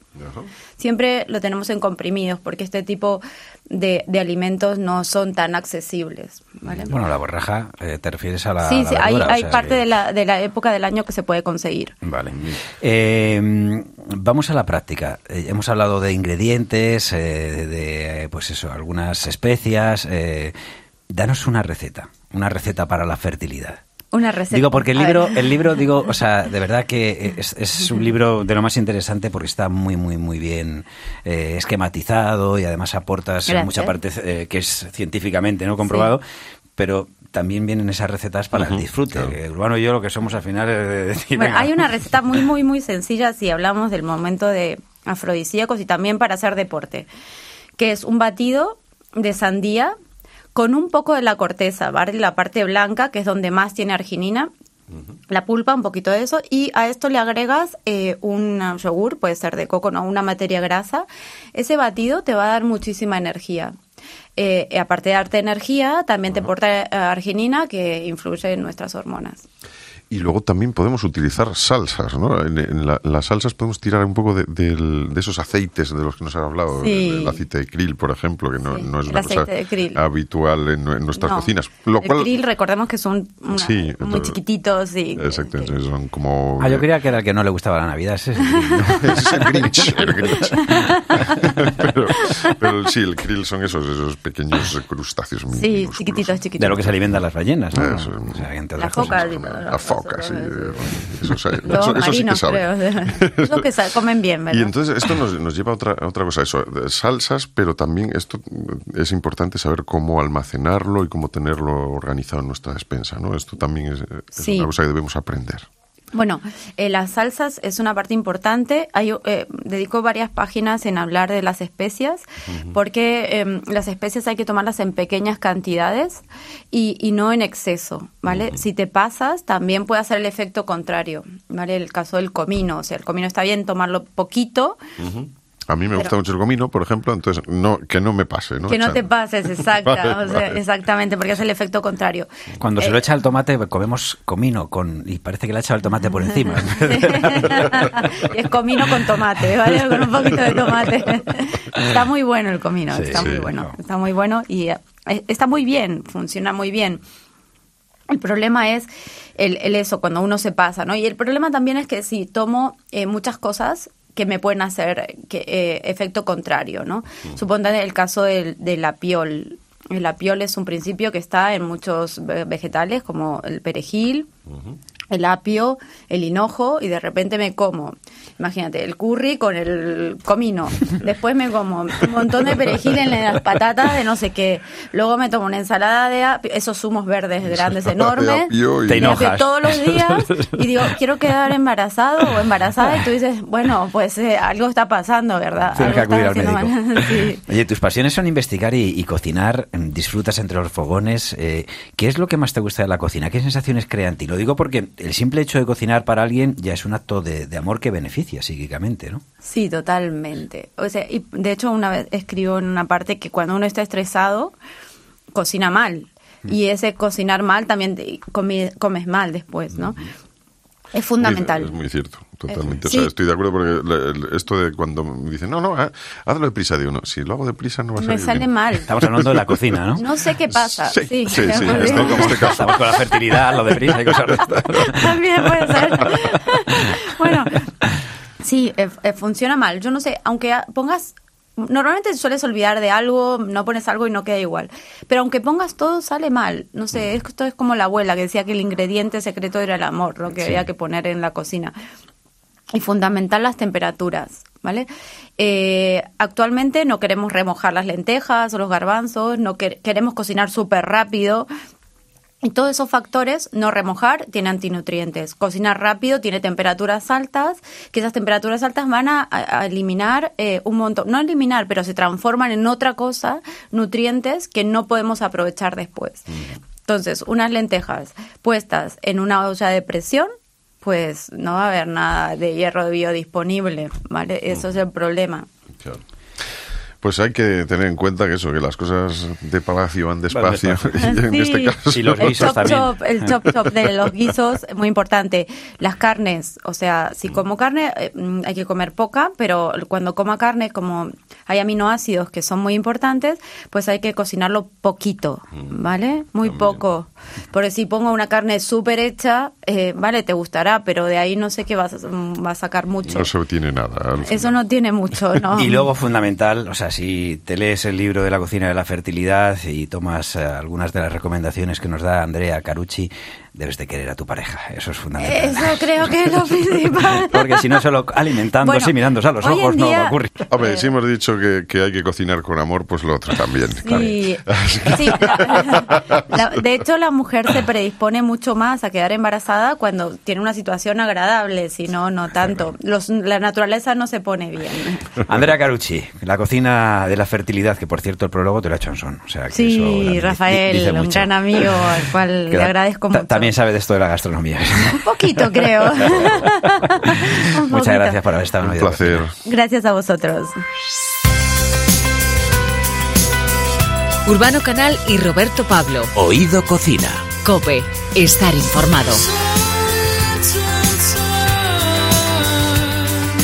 Siempre lo tenemos en comprimidos porque este tipo de, de alimentos no son tan accesibles. ¿vale?
Bueno, la borraja, eh, te refieres a la.
sí,
la
sí, hay,
verdura,
parte
que-
de la, de la época del año que se puede conseguir.
Vale. Eh, vamos a la práctica. Eh, hemos hablado de ingredientes, eh, de, de, pues eso, algunas especias. eh, danos una receta, una receta para la fertilidad.
Una receta.
Digo, porque el libro, el libro, digo, o sea, de verdad que es, es un libro de lo más interesante porque está muy, muy, muy bien eh, esquematizado y además aportas
Gracias.
mucha parte eh, que es científicamente no comprobado, pero también vienen esas recetas para el disfrute. Urbano y yo lo que somos al final es de decir,
Bueno,
venga,
hay una receta muy, muy, muy sencilla si hablamos del momento de afrodisíacos y también para hacer deporte, que es un batido de sandía con un poco de la corteza, ¿vale? La parte blanca, que es donde más tiene arginina, la pulpa, un poquito de eso, y a esto le agregas eh, un yogur, puede ser de coco, no, una materia grasa. Ese batido te va a dar muchísima energía. Eh, aparte de darte energía, también te aporta eh, arginina que influye en nuestras hormonas.
Y luego también podemos utilizar salsas, ¿no? En, en la- las salsas podemos tirar un poco de, de esos aceites de los que nos han hablado.
Sí.
El, el aceite de krill, por ejemplo, que no,
Sí,
no es una cosa habitual en, en nuestras
No,
cocinas. Lo
el
cual,
krill, recordemos que son una-
Sí,
muy
entonces-
chiquititos y
Exacto, entonces son como...
Ah, yo creía que era el que no le gustaba la Navidad. Ese es el
Grinch, el Grinch. pero, pero sí, el krill son esos, esos pequeños crustáceos
sí,
minúsculos.
chiquititos, chiquititos.
de lo que se alimentan las ballenas, ¿no?
Eso,
O sea, otras cosas.
Focas
sí. Eso,
Los
eso- eso sí que
creo. Eso que comen bien, ¿verdad?
Y entonces esto nos, nos lleva a otra, a otra cosa, eso, salsas, pero también esto es importante saber cómo almacenarlo y cómo tenerlo organizado en nuestra despensa, ¿no? Esto también es, es
Sí.
una cosa que debemos aprender.
Bueno, eh, las salsas es una parte importante. Hay, eh, dedico varias páginas en hablar de las especias, porque eh, las especias hay que tomarlas en pequeñas cantidades y, y no en exceso, ¿vale? Si te pasas, también puede hacer el efecto contrario, ¿vale? El caso del comino, o sea, el comino está bien tomarlo poquito,
A mí me gusta mucho el comino, por ejemplo, entonces no, que no me pase, ¿no?
que no te pases, exacta,
Vale,
o sea,
vale.
exactamente, porque es el efecto contrario.
Cuando se
Eh,
lo echa al tomate, comemos comino con y parece que le ha echado el tomate por encima.
y es comino con tomate, ¿vale? Con un poquito de tomate. Está muy bueno el comino,
Sí,
está
sí,
muy bueno,
no.
está muy bueno y eh, está muy bien, funciona muy bien. El problema es el, el eso, cuando uno se pasa, ¿no? Y el problema también es que si tomo eh, muchas cosas que me pueden hacer que, eh, efecto contrario, ¿no? Suponte el caso del, de la piol. El apiol es un principio que está en muchos ve- vegetales, como el perejil, el apio, el hinojo, y de repente me como, imagínate, el curry con el comino. Después me como un montón de perejil en las patatas de no sé qué. Luego me tomo una ensalada de apio, esos zumos verdes grandes, enormes.
y-
Te enojas.
todos los días y digo, quiero quedar embarazado o embarazada y tú dices, bueno, pues eh, algo está pasando, ¿verdad?
Tienes que acudir al médico.
Sí.
Oye, tus pasiones son investigar y, y cocinar, mm, disfrutas entre los fogones. eh, ¿Qué es lo que más te gusta de la cocina? ¿Qué sensaciones crea en ti? Lo digo porque el simple hecho de cocinar para alguien ya es un acto de, de amor que beneficia psíquicamente, ¿no?
Sí, totalmente. O sea, y de hecho una vez escribo en una parte que cuando uno está estresado, cocina mal. Y ese cocinar mal también te- comi- comes mal después, ¿no? Es fundamental.
Es muy cierto, totalmente.
Eh,
o sea,
sí.
estoy de acuerdo porque esto de cuando me dicen, no, no, ha- hazlo deprisa, digo, no, si lo hago deprisa no va a
Me
salir
sale
bien.
mal.
Estamos hablando de la cocina, ¿no?
No sé qué pasa.
Sí,
Sí,
sí, sí, este- este caso.
Estamos con la fertilidad, lo de prisa y cosas de.
También puede ser. bueno, sí, eh, eh, funciona mal. Yo no sé, aunque pongas. Normalmente sueles olvidar de algo, no pones algo y no queda igual. Pero aunque pongas todo, sale mal. No sé, esto es como la abuela que decía que el ingrediente secreto era el amor, lo que había que poner en la cocina. Y fundamental las temperaturas, ¿vale? Eh, actualmente no queremos remojar las lentejas o los garbanzos, no quer- queremos cocinar súper rápido. Y todos esos factores, no remojar, tiene antinutrientes. Cocinar rápido tiene temperaturas altas, que esas temperaturas altas van a, a- eliminar eh, un montón, no eliminar, pero se transforman en otra cosa, nutrientes que no podemos aprovechar después. Entonces, unas lentejas puestas en una olla de presión, pues no va a haber nada de hierro biodisponible, ¿vale? Eso es el problema.
Claro. Pues hay que tener en cuenta que eso, que las cosas de palacio van despacio.
despacio.
Y en
Sí.
este caso.
Y los
el
guisos
chop
también.
chop, el chop chop de los guisos, muy importante. Las carnes, o sea, si como carne eh, mm, hay que comer poca, pero cuando coma carne, como hay aminoácidos que son muy importantes, pues hay que cocinarlo poquito, ¿vale? Muy poco. Porque si pongo una carne súper hecha, eh, vale, te gustará, pero de ahí no sé qué vas a, mm, va a sacar mucho.
No se obtiene nada.
Eso no tiene mucho, ¿no?
Y luego fundamental, o sea, si te lees el libro de la cocina de la fertilidad y tomas eh, algunas de las recomendaciones que nos da Andrea Carucci, debes de querer a tu pareja. Eso es fundamental.
Eso creo que es lo principal.
Porque si no, solo alimentándose
Bueno,
y mirándose a los ojos no va a ocurrir.
Hombre, si hemos dicho que, que hay que cocinar con amor, pues lo otro también.
Sí, sí, la- la- de hecho la mujer se predispone mucho más a quedar embarazada cuando tiene una situación agradable, si no, no tanto. Los- la naturaleza no se pone bien.
Andrea Carucci, la cocina de la fertilidad, que por cierto el prólogo te lo ha hecho Anson. O sea, que eso
Sí,
también di-
Rafael,
dice
un gran amigo al cual le agradezco mucho.
También sabe de esto de la gastronomía.
Un poquito, creo. Un
Muchas
poquito.
gracias por haber estado en
Un placer.
Gracias a vosotros.
Urbano Canal y Roberto Pablo.
Oído Cocina.
Cope, estar informado.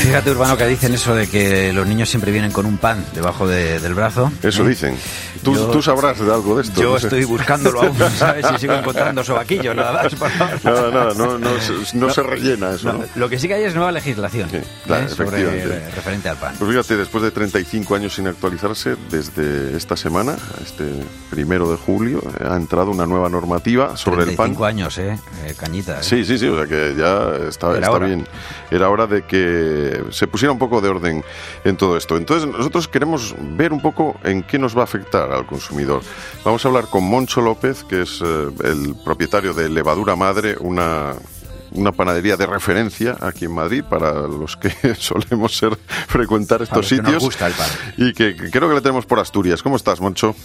Fíjate, Urbano, que dicen eso de que los niños siempre vienen con un pan debajo de- del brazo.
Eso
¿Eh?
dicen. Tú,
Yo-
tú sabrás de algo de esto.
Yo
no sé.
estoy buscándolo aún, ¿sabes? Si sigo encontrando sobaquillos, nada más.
nada, no, no, se- no se rellena eso.
No,
¿no?
lo que sí que hay es nueva legislación
Sí, claro,
¿eh? sobre eh, referente al pan.
Pues fíjate, después de 35 años sin actualizarse, desde esta semana, este primero de julio, eh, ha entrado una nueva normativa sobre el pan.
35 años, ¿eh? Eh, Cañita. ¿eh?
Sí, sí, sí, o sea que ya está, está bien. Era hora de que se pusiera un poco de orden en todo esto. Entonces, nosotros queremos ver un poco en qué nos va a afectar al consumidor. Vamos a hablar con Moncho López, que es eh, el propietario de Levadura Madre, una una panadería de referencia aquí en Madrid para los que solemos ser frecuentar estos
los que nos
sitios
gusta el pan.
y que, que creo que le tenemos por Asturias. ¿Cómo estás, Moncho?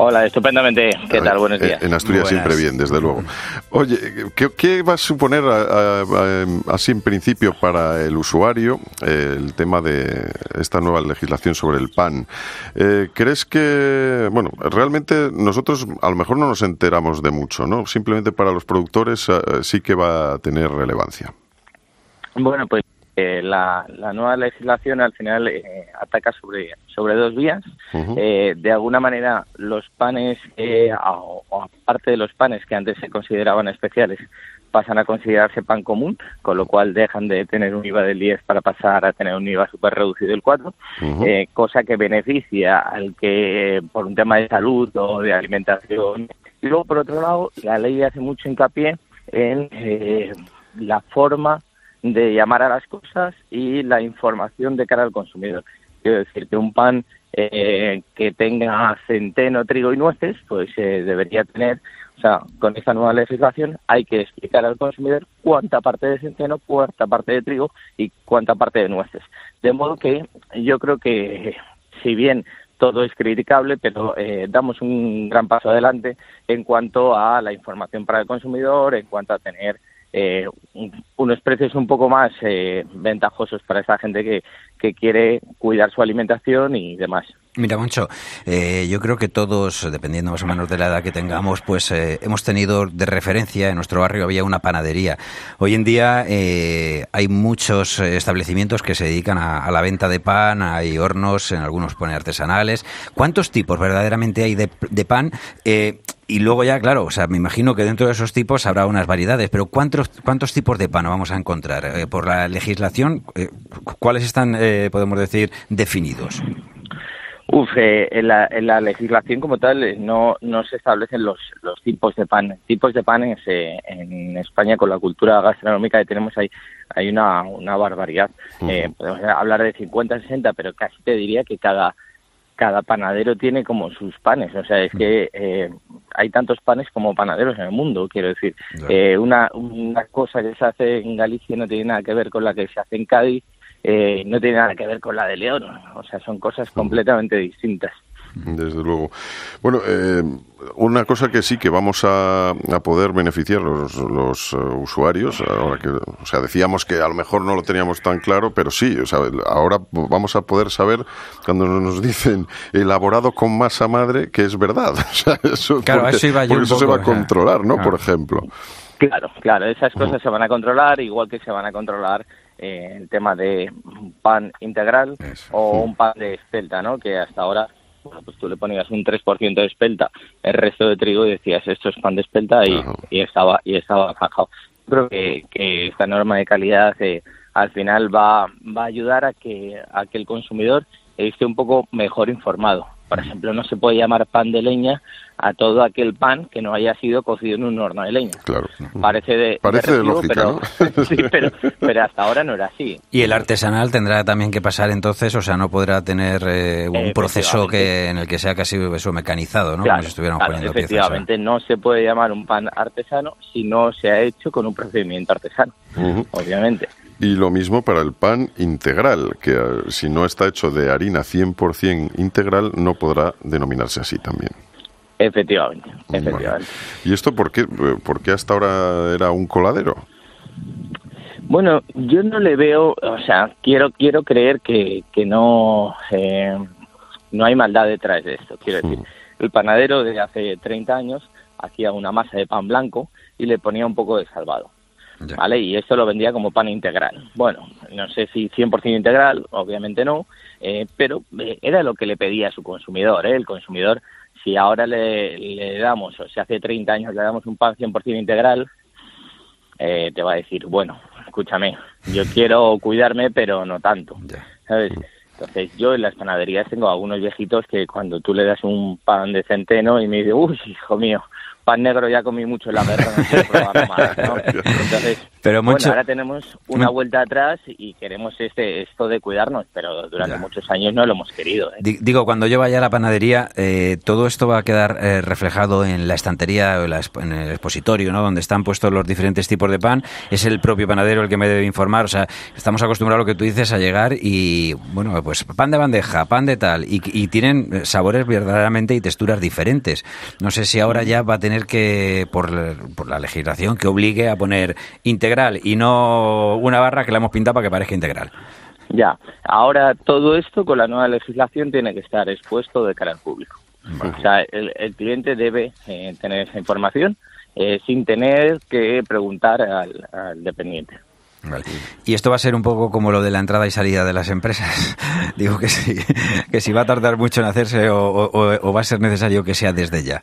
Hola, estupendamente. ¿Qué tal? Buenos
eh,
días.
En Asturias siempre bien, desde luego. Oye, ¿qué, qué va a suponer a- a- a- así en principio para el usuario eh, el tema de esta nueva legislación sobre el pan? Eh, ¿Crees que, bueno, realmente nosotros a lo mejor no nos enteramos de mucho, ¿no? Simplemente para los productores eh, sí que va a tener relevancia.
Bueno, pues eh, la, la nueva legislación al final eh, ataca sobre, sobre dos vías. Eh, de alguna manera, los panes, eh, o, o aparte de los panes que antes se consideraban especiales, pasan a considerarse pan común, con lo cual dejan de tener un IVA del 10 para pasar a tener un IVA súper reducido del 4,
Ujú.
eh, cosa que beneficia al que por un tema de salud o de alimentación. Y luego, por otro lado, la ley hace mucho hincapié en la forma de llamar a las cosas y la información de cara al consumidor. Quiero decir que un pan eh, que tenga centeno, trigo y nueces, pues eh, debería tener, o sea, con esta nueva legislación hay que explicar al consumidor cuánta parte de centeno, cuánta parte de trigo y cuánta parte de nueces. De modo que yo creo que, si bien todo es criticable, pero eh, damos un gran paso adelante en cuanto a la información para el consumidor, en cuanto a tener eh, un- unos precios un poco más eh, ventajosos para esa gente que, que quiere cuidar su alimentación y demás.
Mira, Moncho, eh, yo creo que todos, dependiendo más o menos de la edad que tengamos, pues eh, hemos tenido de referencia, en nuestro barrio había una panadería. Hoy en día hay muchos establecimientos que se dedican a, a la venta de pan, hay hornos, en algunos pone artesanales. ¿Cuántos tipos verdaderamente hay de, de pan? Y luego ya, claro, o sea, me imagino que dentro de esos tipos habrá unas variedades, pero ¿cuántos, cuántos tipos de pan vamos a encontrar? Eh, por la legislación, eh, ¿cuáles están, eh, podemos decir, definidos?
Uf, eh, en, la, en la legislación como tal no, no se establecen los, los tipos de pan. Tipos de panes en España con la cultura gastronómica que tenemos hay, hay una, una barbaridad. Eh, podemos hablar de 50, 60, pero casi te diría que cada, cada panadero tiene como sus panes. O sea, es que eh, hay tantos panes como panaderos en el mundo, quiero decir. Eh, una, una cosa que se hace en Galicia no tiene nada que ver con la que se hace en Cádiz, eh, no tiene nada que ver con la de León. O sea, son cosas completamente distintas.
Desde luego. Bueno, eh, una cosa que sí que vamos a, a poder beneficiar los, los eh, usuarios, ahora que, o sea, decíamos que a lo mejor no lo teníamos tan claro, pero sí, o sea, ahora vamos a poder saber cuando nos dicen elaborado con masa madre que es verdad. O sea, eso,
Claro, a
porque,
eso iba yo
porque eso se va a
sea,
controlar, ¿no?
claro.
Por ejemplo.
Claro, claro, esas cosas se van a controlar, igual que se van a controlar eh, el tema de un pan integral o un pan de espelta, ¿no? Que hasta ahora, bueno, pues tú le ponías un 3% de espelta, el resto de trigo y decías esto es pan de espelta y, y estaba y estaba zanjado. Creo que, que esta norma de calidad eh, al final va, va a ayudar a que, a que el consumidor esté un poco mejor informado. Por ejemplo, no se puede llamar pan de leña a todo aquel pan que no haya sido cocido en un horno de leña.
Claro.
Parece de,
Parece de
recibo,
lógica,
pero, sí, pero, pero hasta ahora no era así.
Y el artesanal tendrá también que pasar entonces, o sea, no podrá tener eh, un proceso que en el que sea casi eso mecanizado, ¿no?
Claro,
Como si estuviéramos
claro,
poniendo piezas.
efectivamente, no se puede llamar un pan artesano si no se ha hecho con un procedimiento artesano, obviamente.
Y lo mismo para el pan integral, que eh, si no está hecho de harina 100% integral, no podrá denominarse así también.
Efectivamente, efectivamente.
¿Y esto por qué, eh, por qué hasta ahora era un coladero?
Bueno, yo no le veo, o sea, quiero quiero creer que, que no eh, no hay maldad detrás de esto. Quiero decir, el panadero de hace 30 años hacía una masa de pan blanco y le ponía un poco de salvado. ¿Vale? Y esto lo vendía como pan integral. Bueno, no sé si 100% integral, obviamente no, eh, pero eh, era lo que le pedía a su consumidor. ¿eh? El consumidor, si ahora le, le damos, o si hace 30 años le damos un pan 100% integral, eh, te va a decir, bueno, escúchame, yo quiero cuidarme, pero no tanto. ¿Sabes? Entonces, yo en las panaderías tengo algunos viejitos que cuando tú le das un pan de centeno y me dice, uy, hijo mío, pan negro ya comí mucho en la guerra, no más", ¿no? Entonces,
Pero
bueno,
mucho-
ahora tenemos una
Mu-
vuelta atrás y queremos este esto de cuidarnos, pero durante muchos años no lo hemos querido. ¿eh?
Di- Digo, cuando yo vaya a la panadería, eh, todo esto va a quedar eh, reflejado en la estantería o en, el expositorio, ¿no? Donde están puestos los diferentes tipos de pan. Es el propio panadero el que me debe informar. O sea, estamos acostumbrados a lo que tú dices a llegar y, bueno, pues pan de bandeja, pan de tal, y, y tienen sabores verdaderamente y texturas diferentes. No sé si ahora ya va a tener que, por, la- por la legislación, que obligue a poner integral y no una barra que la hemos pintado para que parezca integral.
Ya, ahora todo esto con la nueva legislación tiene que estar expuesto de cara al público. O sea, el, el cliente debe eh, tener esa información eh, sin tener que preguntar al, al dependiente.
Vale. Y esto va a ser un poco como lo de la entrada y salida de las empresas. Digo que sí, que si va a tardar mucho en hacerse o, o- o va a ser necesario que sea desde ya.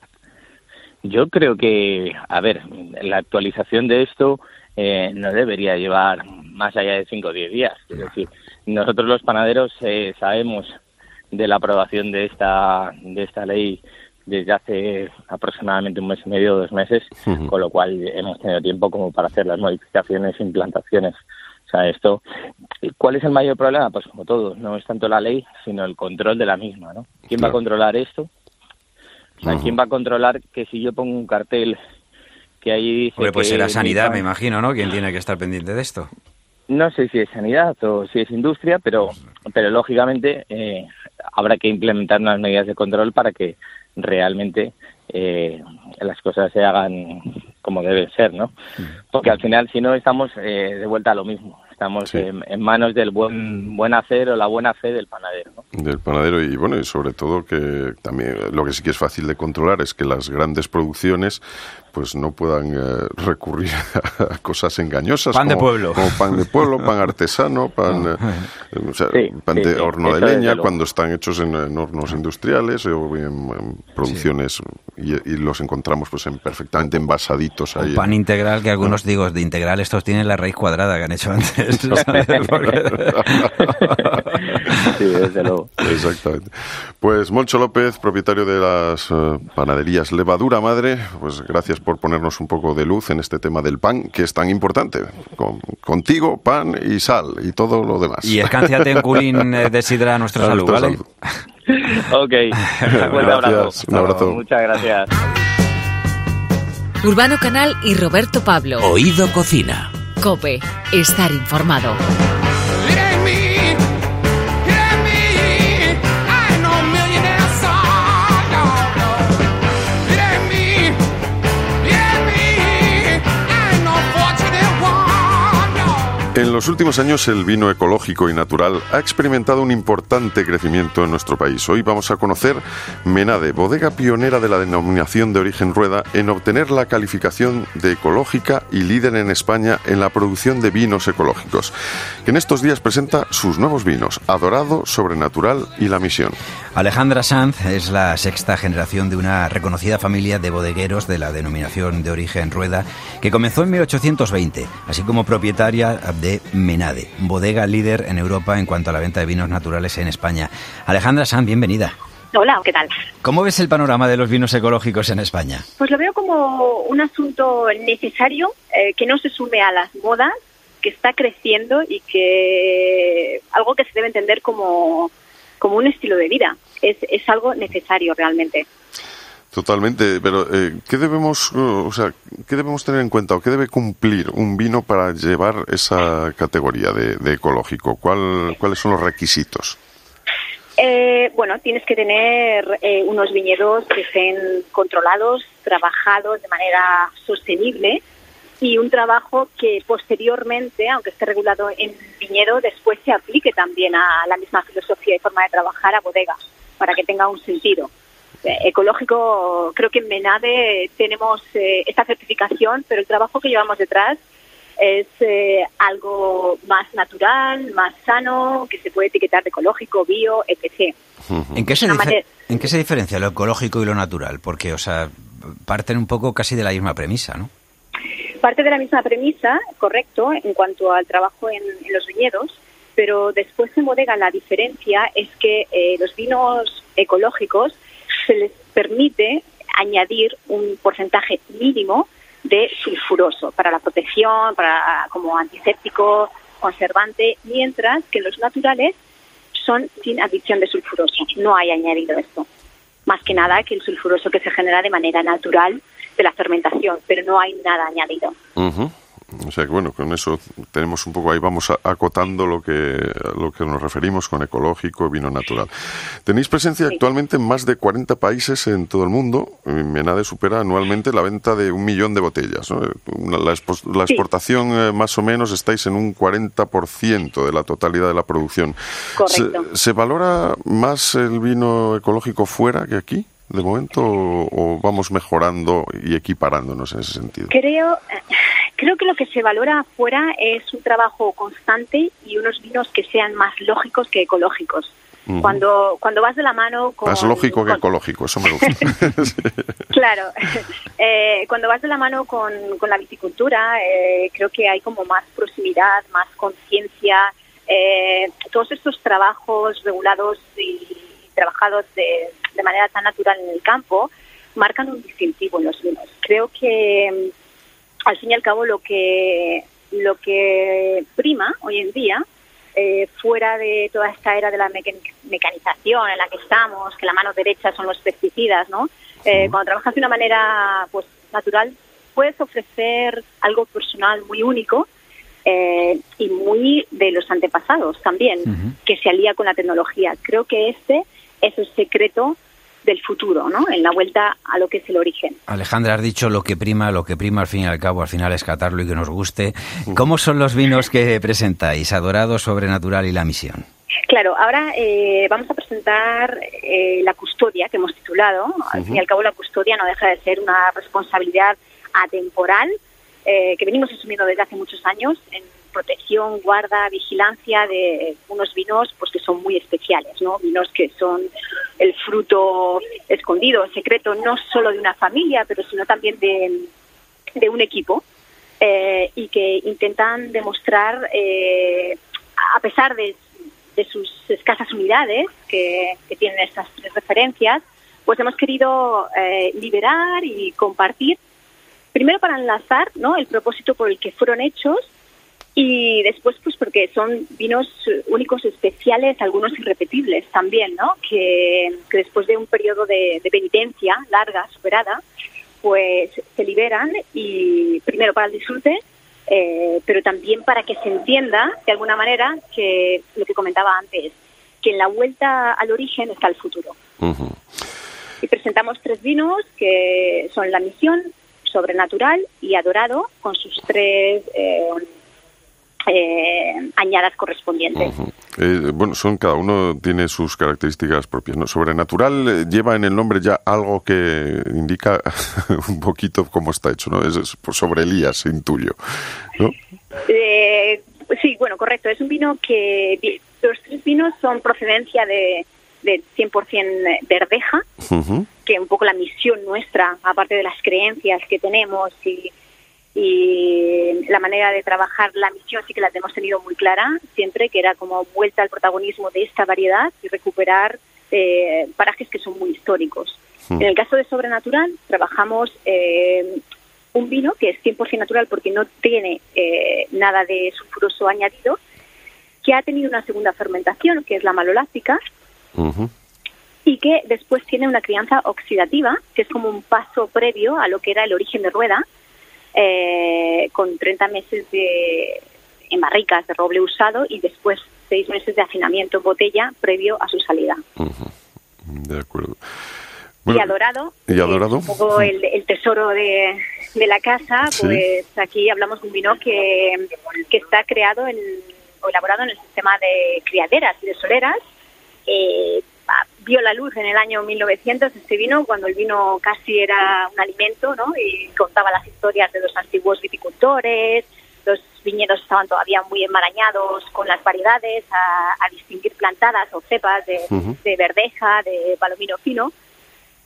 Yo creo que, a ver, la actualización de esto eh, no debería llevar más allá de 5 o 10 días. Es decir, nosotros los panaderos eh, sabemos de la aprobación de esta, de esta ley desde hace aproximadamente un mes y medio, dos meses, con lo cual hemos tenido tiempo como para hacer las modificaciones e implantaciones. O sea, esto, ¿cuál es el mayor problema? Pues como todo, no es tanto la ley, sino el control de la misma, ¿no? ¿Quién va a controlar esto? Sea. ¿quién va a controlar que si yo pongo un cartel que ahí dice
pues
que
será sanidad, me imagino, ¿no? ¿Quién tiene que estar pendiente de esto?
No sé si es sanidad o si es industria, pero, pero lógicamente eh, habrá que implementar unas medidas de control para que realmente eh, las cosas se hagan como deben ser, ¿no? Porque al final, si no, estamos eh, de vuelta a lo mismo. Estamos en, en manos del buen buen hacer o la buena fe del panadero.
Del panadero y bueno, y sobre todo que también lo que sí que es fácil de controlar es que las grandes producciones pues no puedan eh, recurrir a cosas engañosas.
Pan de pueblo.
Como pan de pueblo, pan artesano, pan, eh, o sea,
Sí,
pan
sí,
de
sí,
horno de leña, cuando están hechos en, en hornos industriales o en, en producciones y, y los encontramos pues en perfectamente envasaditos ahí.
Pan integral, que algunos digo, de integral estos tienen la raíz cuadrada que han hecho antes.
Sí, desde luego.
Exactamente. Pues Moncho López, propietario de las eh, panaderías Levadura Madre, pues gracias por ponernos un poco de luz en este tema del pan, que es tan importante. Con- contigo, pan y sal y todo lo demás.
Y escánciate en culín eh, de sidra a nuestra
A
salud.
Ok, abrazo.
Un abrazo.
Muchas gracias.
Urbano Canal y Roberto Pablo.
Oído Cocina.
Cope, estar informado.
En los últimos años el vino ecológico y natural ha experimentado un importante crecimiento en nuestro país. Hoy vamos a conocer Menade, bodega pionera de la denominación de origen rueda en obtener la calificación de ecológica y líder en España en la producción de vinos ecológicos, que en estos días presenta sus nuevos vinos, Adorado, Sobrenatural y La Misión.
Alejandra Sanz es la sexta generación de una reconocida familia de bodegueros de la denominación de origen Rueda, que comenzó en 1820, así como propietaria de Menade, bodega líder en Europa en cuanto a la venta de vinos naturales en España. Alejandra Sanz, bienvenida.
Hola, ¿qué tal?
¿Cómo ves el panorama de los vinos ecológicos en España?
Pues lo veo como un asunto necesario eh, que no se sume a las modas, que está creciendo y que algo que se debe entender como, como un estilo de vida. Es, es algo necesario realmente.
Totalmente, pero eh, ¿qué debemos, o sea, qué debemos tener en cuenta o qué debe cumplir un vino para llevar esa categoría de, de ecológico? ¿Cuál, ¿Cuáles son los requisitos?
Eh, bueno, tienes que tener eh, unos viñedos que estén controlados, trabajados de manera sostenible y un trabajo que posteriormente, aunque esté regulado en viñedo, después se aplique también a la misma filosofía y forma de trabajar a bodega para que tenga un sentido. Ecológico, creo que en Menade tenemos eh, esta certificación, pero el trabajo que llevamos detrás es eh, algo más natural, más sano, que se puede etiquetar de ecológico, bio, etc.
¿En qué, se
manera-
¿En qué se diferencia lo ecológico y lo natural? Porque, o sea, parten un poco casi de la misma premisa, ¿no?
Parte de la misma premisa, correcto, en cuanto al trabajo en, en los viñedos, pero después en bodega la diferencia es que eh, los vinos ecológicos se les permite añadir un porcentaje mínimo de sulfuroso para la protección, para como antiséptico, conservante, mientras que los naturales son sin adición de sulfuroso. No hay añadido esto. Más que nada que el sulfuroso que se genera de manera natural de la fermentación, pero no hay nada añadido.
Ujú. O sea que bueno, con eso tenemos un poco ahí, vamos acotando lo que, lo que nos referimos con ecológico, vino natural. Tenéis presencia actualmente en más de 40 países en todo el mundo. Menade supera anualmente la venta de un millón de botellas. La, expo- la
Sí.
exportación eh, más o menos estáis en un 40% de la totalidad de la producción.
Correcto.
¿Se, se valora más el vino ecológico fuera que aquí? De momento, o, vamos mejorando y equiparándonos en ese sentido?
Creo, creo que lo que se valora afuera es un trabajo constante y unos vinos que sean más lógicos que ecológicos. Cuando, cuando vas de la mano con...
Más lógico que
con-
ecológico, eso me gusta. Sí.
Claro, Eh, cuando vas de la mano con, con la viticultura, eh, creo que hay como más proximidad, más conciencia. eh, todos estos trabajos regulados y trabajados de, de manera tan natural en el campo marcan un distintivo en los vinos. Creo que mm, al fin y al cabo lo que lo que prima hoy en día eh, fuera de toda esta era de la mecan- mecanización en la que estamos, que la mano derecha son los pesticidas, ¿no? Eh, cuando trabajas de una manera pues natural, puedes ofrecer algo personal muy único eh, y muy de los antepasados también, que se alía con la tecnología. Creo que este es el secreto del futuro, ¿no? En la vuelta a lo que es el origen.
Alejandra, has dicho lo que prima, lo que prima al fin y al cabo, al final es catarlo y que nos guste. ¿Cómo son los vinos que presentáis? Adorado, Sobrenatural y La Misión.
Claro, ahora eh, vamos a presentar eh, la custodia que hemos titulado. Al fin y al cabo, la custodia no deja de ser una responsabilidad atemporal eh, que venimos asumiendo desde hace muchos años en protección, guarda, vigilancia de unos vinos pues que son muy especiales, ¿no? Vinos que son el fruto escondido, secreto, no solo de una familia, pero sino también de, de un equipo eh, y que intentan demostrar, eh, a pesar de, de, sus escasas unidades que, que, tienen estas tres referencias, pues hemos querido eh, liberar y compartir, primero para enlazar ¿no? el propósito por el que fueron hechos y después pues porque son vinos únicos especiales, algunos irrepetibles también, ¿no? Que, que después de un periodo de, de, penitencia larga, superada, pues se liberan y primero para el disfrute, eh, pero también para que se entienda de alguna manera que lo que comentaba antes, que en la vuelta al origen está el futuro. Uh -huh. Y presentamos tres vinos que son La Misión, Sobrenatural y Adorado, con sus tres... Eh, eh, añadas correspondientes.
Uh -huh. eh, bueno, son cada uno tiene sus características propias. ¿no? Sobrenatural eh, lleva en el nombre ya algo que indica un poquito cómo está hecho, ¿no? Es, es sobre Elías, intuyo, ¿no?
Eh, sí, bueno, correcto. Es un vino que los tres vinos son procedencia de, de 100% verdeja, uh -huh. que un poco la misión nuestra, aparte de las creencias que tenemos y y la manera de trabajar la misión sí que la hemos tenido muy clara siempre, que era como vuelta al protagonismo de esta variedad y recuperar eh, parajes que son muy históricos. Sí. En el caso de Sobrenatural trabajamos eh, un vino que es 100% natural porque no tiene eh, nada de sulfuroso añadido, que ha tenido una segunda fermentación, que es la maloláctica, uh -huh. y que después tiene una crianza oxidativa, que es como un paso previo a lo que era el origen de rueda, eh, con 30 meses de, en barricas de roble usado y después seis meses de afinamiento en botella previo a su salida.
Uh -huh. De acuerdo.
Bueno, y adorado,
y adorado.
un poco el, el tesoro de, de, la casa,
¿Sí?
pues aquí hablamos de un vino que, que está creado en, o elaborado en el sistema de criaderas y de soleras. Eh, vio la luz en el año 1900 este vino, cuando el vino casi era un alimento, ¿no? Y contaba las historias de los antiguos viticultores, los viñedos estaban todavía muy enmarañados con las variedades, a, a distinguir plantadas o cepas de, uh -huh. de, verdeja, de palomino fino.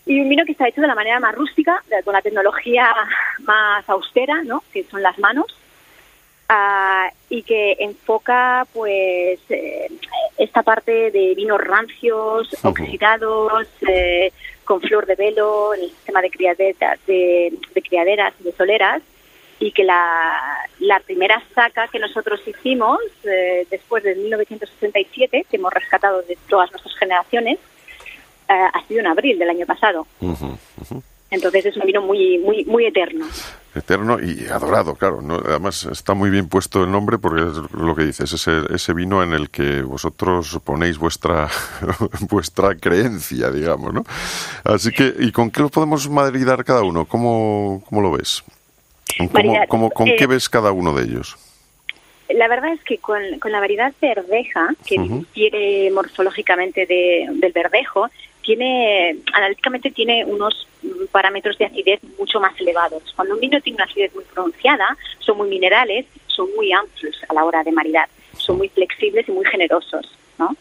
Y un vino que está hecho de la manera más rústica, con la tecnología más austera, ¿no? Que son las manos. Uh, y que enfoca pues eh, esta parte de vinos rancios, uh -huh. oxidados, eh, con flor de velo, en el sistema de criaderas, de, de criaderas y de soleras, y que la, la, primera saca que nosotros hicimos eh, después de 1967, que hemos rescatado de todas nuestras generaciones, ha sido en abril del año pasado. Uh -huh. Entonces es un vino muy, muy, muy eterno.
Eterno y adorado, claro. ¿no? Además está muy bien puesto el nombre porque es lo que dices, ese, ese vino en el que vosotros ponéis vuestra, vuestra creencia, digamos, ¿no? Así que, ¿y con qué lo podemos maridar cada uno? ¿Cómo, cómo lo ves? ¿Cómo, ¿Con eh, qué ves cada uno de ellos?
La verdad es que con, con la variedad verdeja, que uh -huh. difiere morfológicamente de, del verdejo, tiene, analíticamente tiene unos parámetros de acidez mucho más elevados. Cuando un vino tiene una acidez muy pronunciada, son muy minerales, son muy amplios a la hora de maridar, son muy flexibles y muy generosos, ¿no?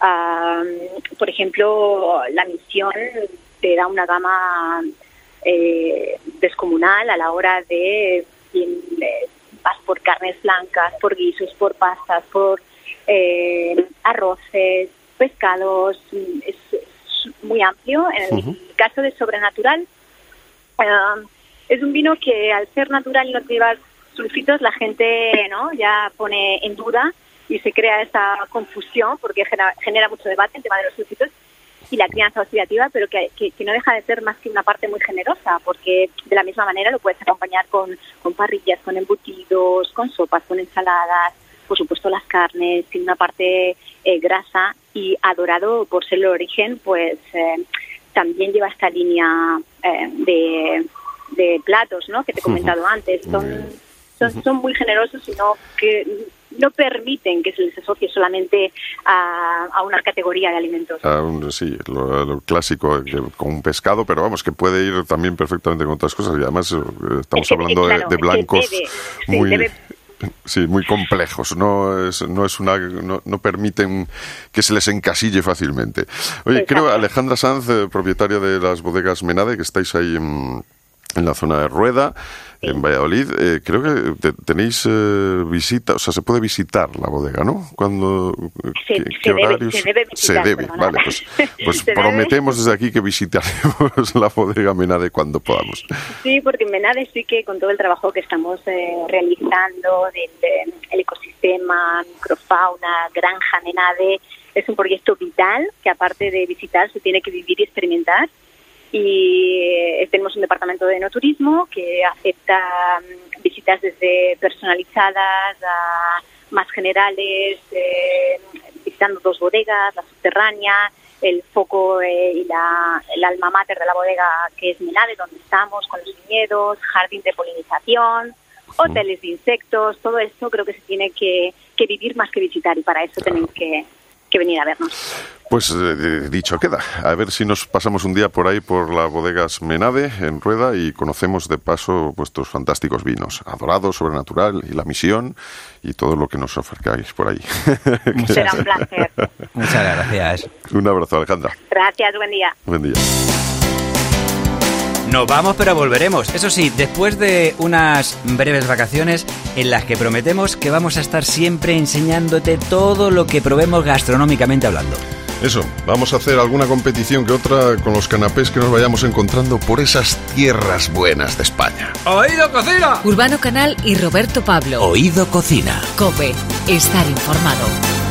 Uh, por ejemplo, la misión te da una gama eh, descomunal a la hora de, de vas por carnes blancas, por guisos, por pastas, por eh, arroces, pescados, es, es, muy amplio. En el uh -huh. caso de Sobrenatural, uh, es un vino que al ser natural y no llevar sulfitos, la gente no ya pone en duda y se crea esa confusión porque genera, genera mucho debate el tema de los sulfitos y la crianza oxidativa, pero que, que, que, no deja de ser más que una parte muy generosa, porque de la misma manera lo puedes acompañar con, con parrillas, con embutidos, con sopas, con ensaladas, por supuesto las carnes, tiene una parte eh, grasa y adorado por ser el origen, pues eh, también lleva esta línea eh, de, de platos, ¿no? Que te he comentado antes. Son, son, son muy generosos y no que no permiten que se les asocie solamente a, a una categoría de alimentos.
Un- sí, lo, lo clásico, que- con un pescado, pero vamos, que puede ir también perfectamente con otras cosas. Y además eh, estamos
Es que,
hablando de-
claro,
de,
es que
blancos
sí,
muy...
debe-
Sí, muy complejos. No es, no es una, no, no permiten que se les encasille fácilmente. Oye, creo Alejandra Sanz, eh, propietaria de las bodegas Menade, que estáis ahí en, en la zona de Rueda, en Valladolid. eh, creo que te- tenéis eh, visita, o sea, se puede visitar la bodega, ¿no? Cuando
Se-
¿qué,
se
qué
debe-
horarios?
se debe visitar,
Se debe,
perdona.
vale, pues, pues
Se debe-
prometemos desde aquí que visitaremos la bodega Menade cuando podamos.
Sí, porque en Menade sí que con todo el trabajo que estamos eh, realizando del el ecosistema, microfauna, granja Menade, es un proyecto vital que aparte de visitar se tiene que vivir y experimentar. Y eh, tenemos un departamento de enoturismo que acepta mm, visitas desde personalizadas a más generales, eh, visitando dos bodegas, la subterránea, el foco eh, y la, el alma mater de la bodega que es Menade, donde estamos con los viñedos, jardín de polinización, hoteles de insectos, todo esto creo que se tiene que, que vivir más que visitar y para eso tenéis que, que venir a vernos.
Pues eh, dicho queda. A ver si nos pasamos un día por ahí por las bodegas Menade en Rueda y conocemos de paso vuestros fantásticos vinos. Adorado, sobrenatural y la misión y todo lo que nos ofrezcáis por ahí.
Será un placer.
Muchas gracias.
un abrazo, Alejandra.
Gracias, buen día.
Buen día.
Nos vamos, pero volveremos. Eso sí, después de unas breves vacaciones en las que prometemos que vamos a estar siempre enseñándote todo lo que probemos gastronómicamente hablando.
Eso, vamos a hacer alguna competición que otra con los canapés que nos vayamos encontrando por esas tierras buenas de España.
¡Oído cocina! Urbano Canal y Roberto Pablo.
Oído Cocina.
Cope. Estar informado.